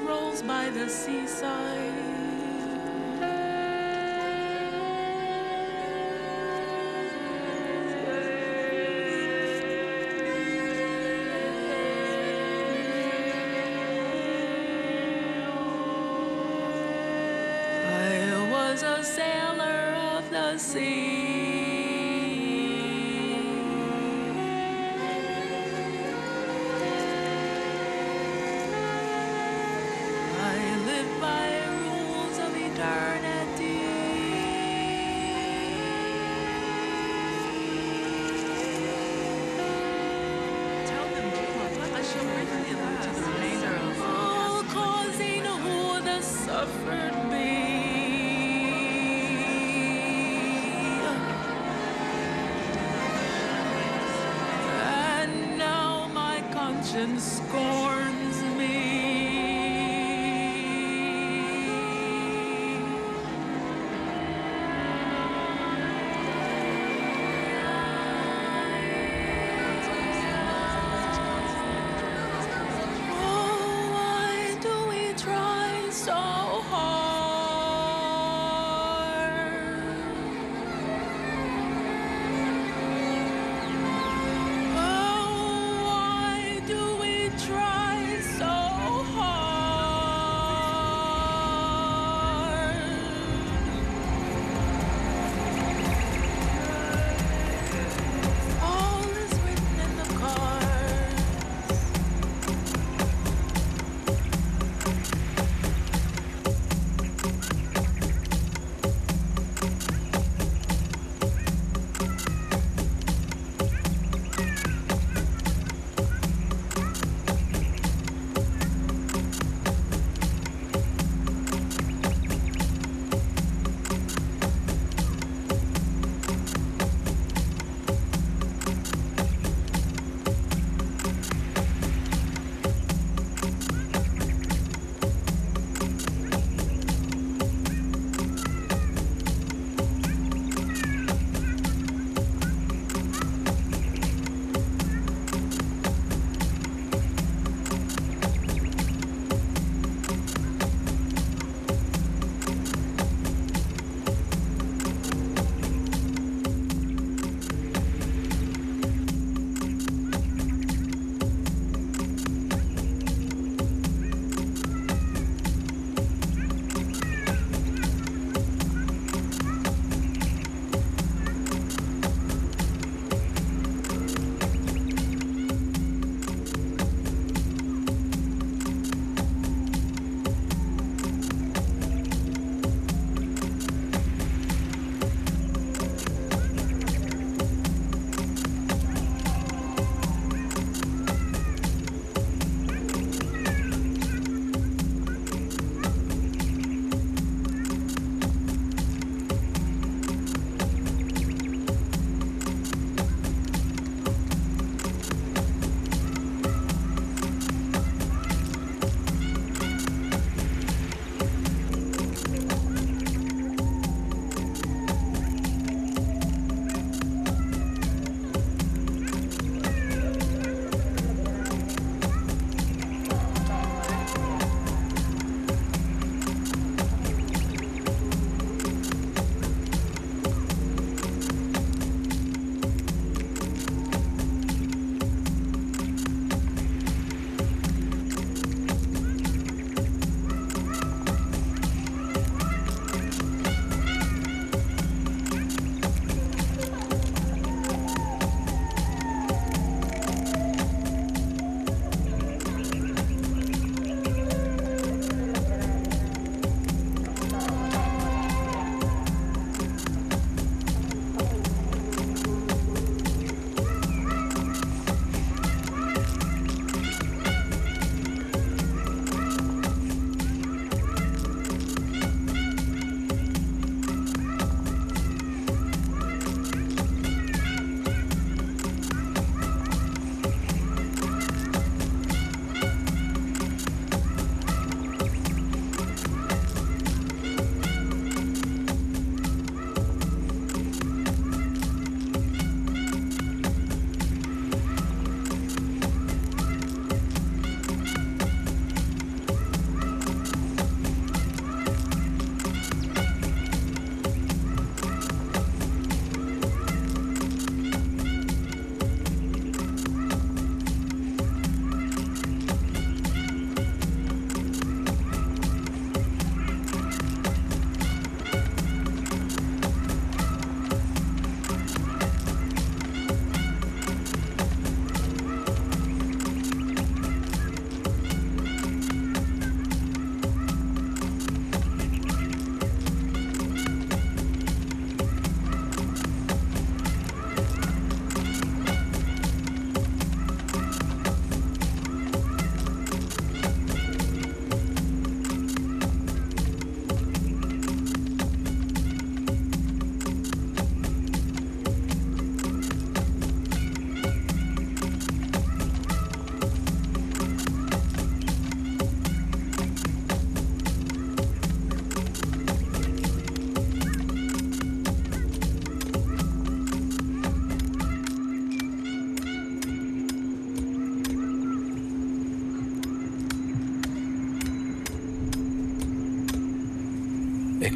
rolls by the seaside. scorn.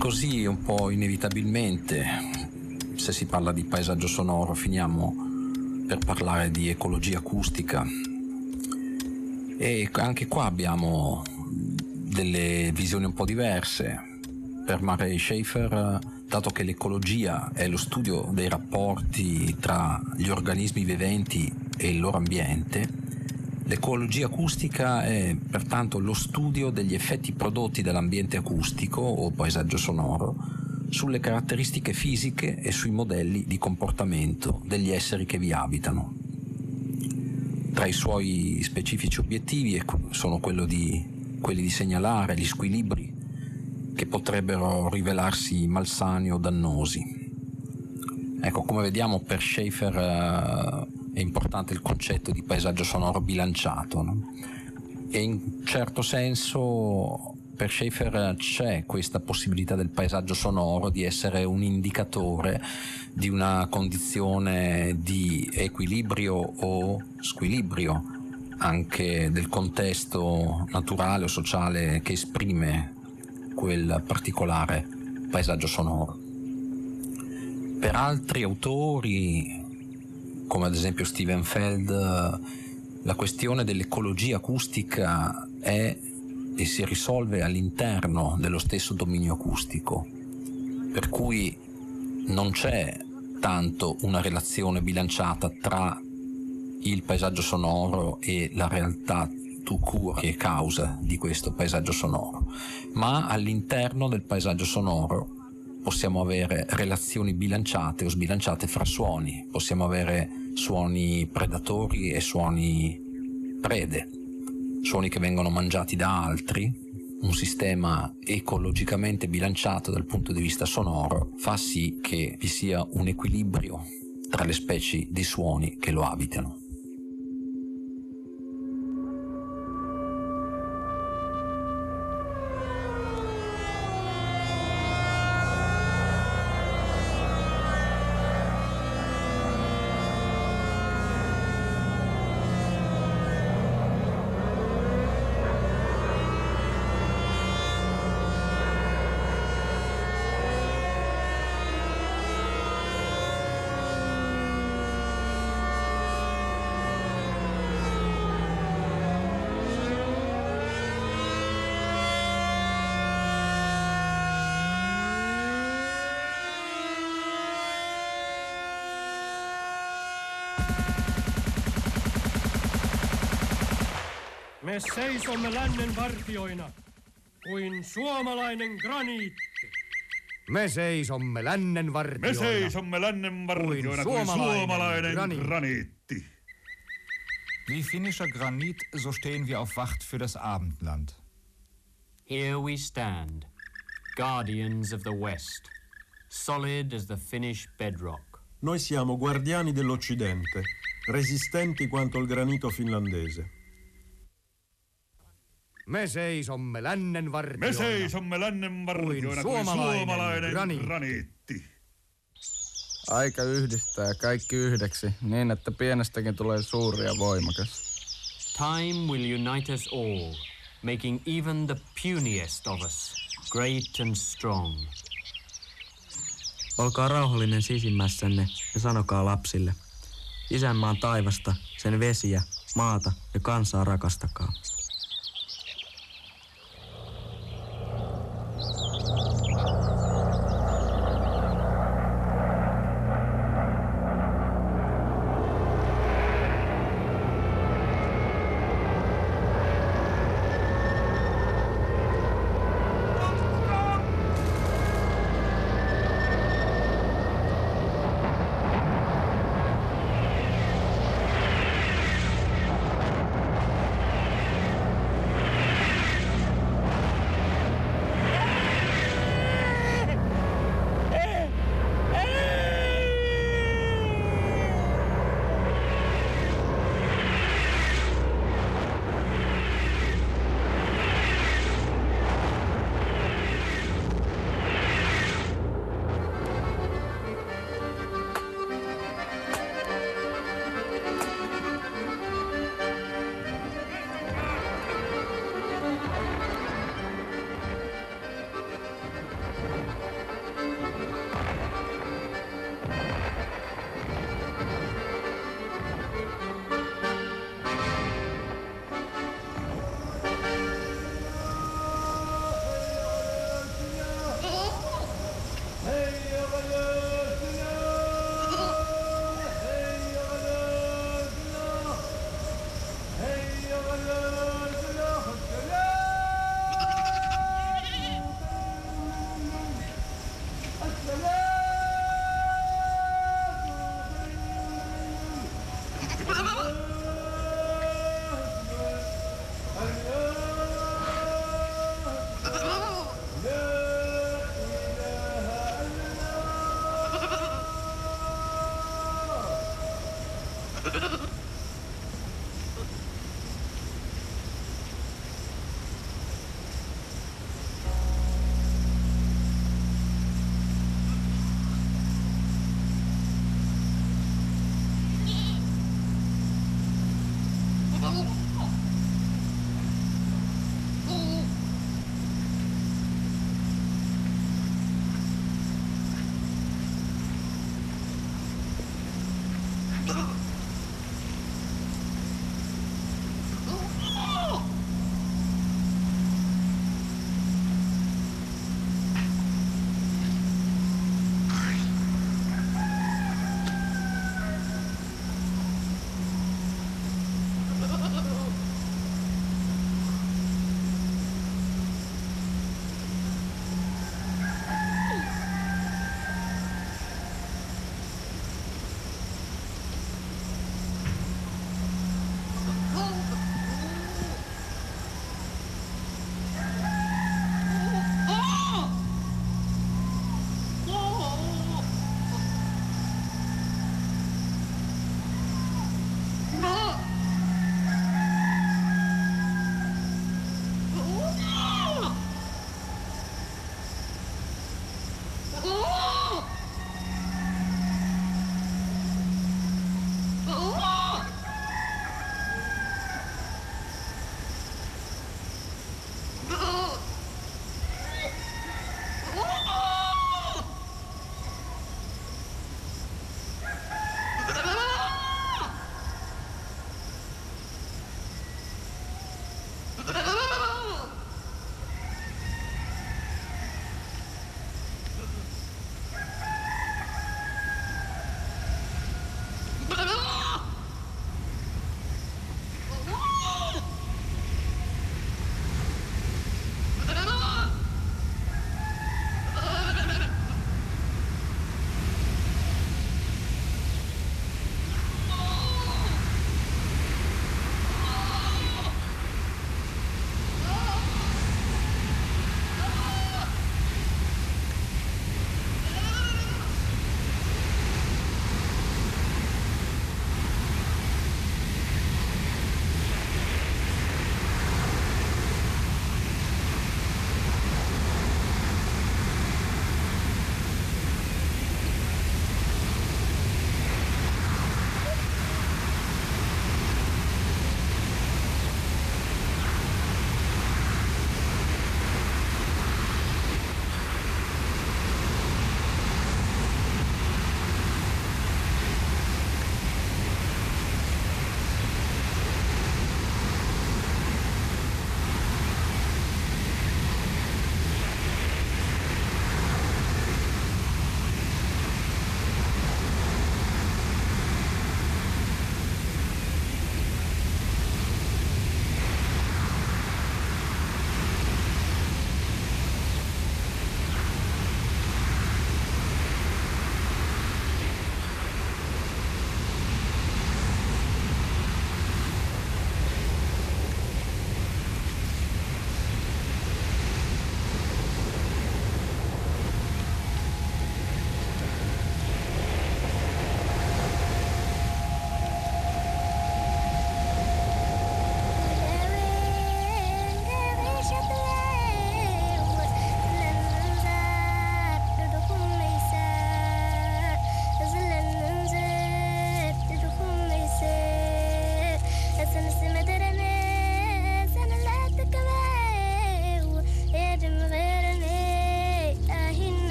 Così un po' inevitabilmente, se si parla di paesaggio sonoro, finiamo per parlare di ecologia acustica. E anche qua abbiamo delle visioni un po' diverse. Per Murray Schaefer, dato che l'ecologia è lo studio dei rapporti tra gli organismi viventi e il loro ambiente, l'ecologia acustica è pertanto lo studio degli effetti prodotti dall'ambiente acustico o paesaggio sonoro sulle caratteristiche fisiche e sui modelli di comportamento degli esseri che vi abitano. Tra i suoi specifici obiettivi sono di, quelli di segnalare gli squilibri che potrebbero rivelarsi malsani o dannosi. Ecco, come vediamo per Schaeffer uh, è importante il concetto di paesaggio sonoro bilanciato no? e in certo senso per Schaeffer c'è questa possibilità del paesaggio sonoro di essere un indicatore di una condizione di equilibrio o squilibrio anche del contesto naturale o sociale che esprime quel particolare paesaggio sonoro. Per altri autori, come ad esempio Steven Feld, la questione dell'ecologia acustica è e si risolve all'interno dello stesso dominio acustico, per cui non c'è tanto una relazione bilanciata tra il paesaggio sonoro e la realtà court che è causa di questo paesaggio sonoro, ma all'interno del paesaggio sonoro possiamo avere relazioni bilanciate o sbilanciate fra suoni, possiamo avere suoni predatori e suoni prede, suoni che vengono mangiati da altri, un sistema ecologicamente bilanciato dal punto di vista sonoro fa sì che vi sia un equilibrio tra le specie di suoni che lo abitano. Me seisomme lännen vartioina kuin suomalainen graniitti. Me seisomme lännen vartioina. Me seisomme lännen vartioina kuin suomalainen, graniitti. graniitti. Wie finnischer Granit, so stehen wir auf Wacht für das Abendland. Here we stand, guardians of the West, solid as the Finnish bedrock. Noi siamo guardiani dell'Occidente, resistenti quanto il granito finlandese. Me seisomme lännen vartioina. Me seisomme lännen vartioina kuin suomalainen, suomalainen graniitti. graniitti. Aika yhdistää kaikki yhdeksi, niin että pienestäkin tulee suuri ja voimakas. Time will unite us all, making even the puniest of us great and strong. Olkaa rauhallinen sisimmässänne ja sanokaa lapsille. Isänmaan taivasta, sen vesiä, maata ja kansaa rakastakaa.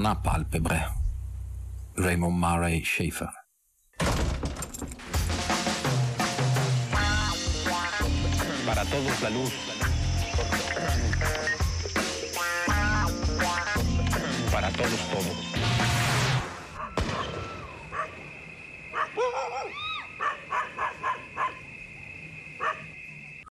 Non ha palpebre. Raymond Murray Schaefer. Para todos la luz.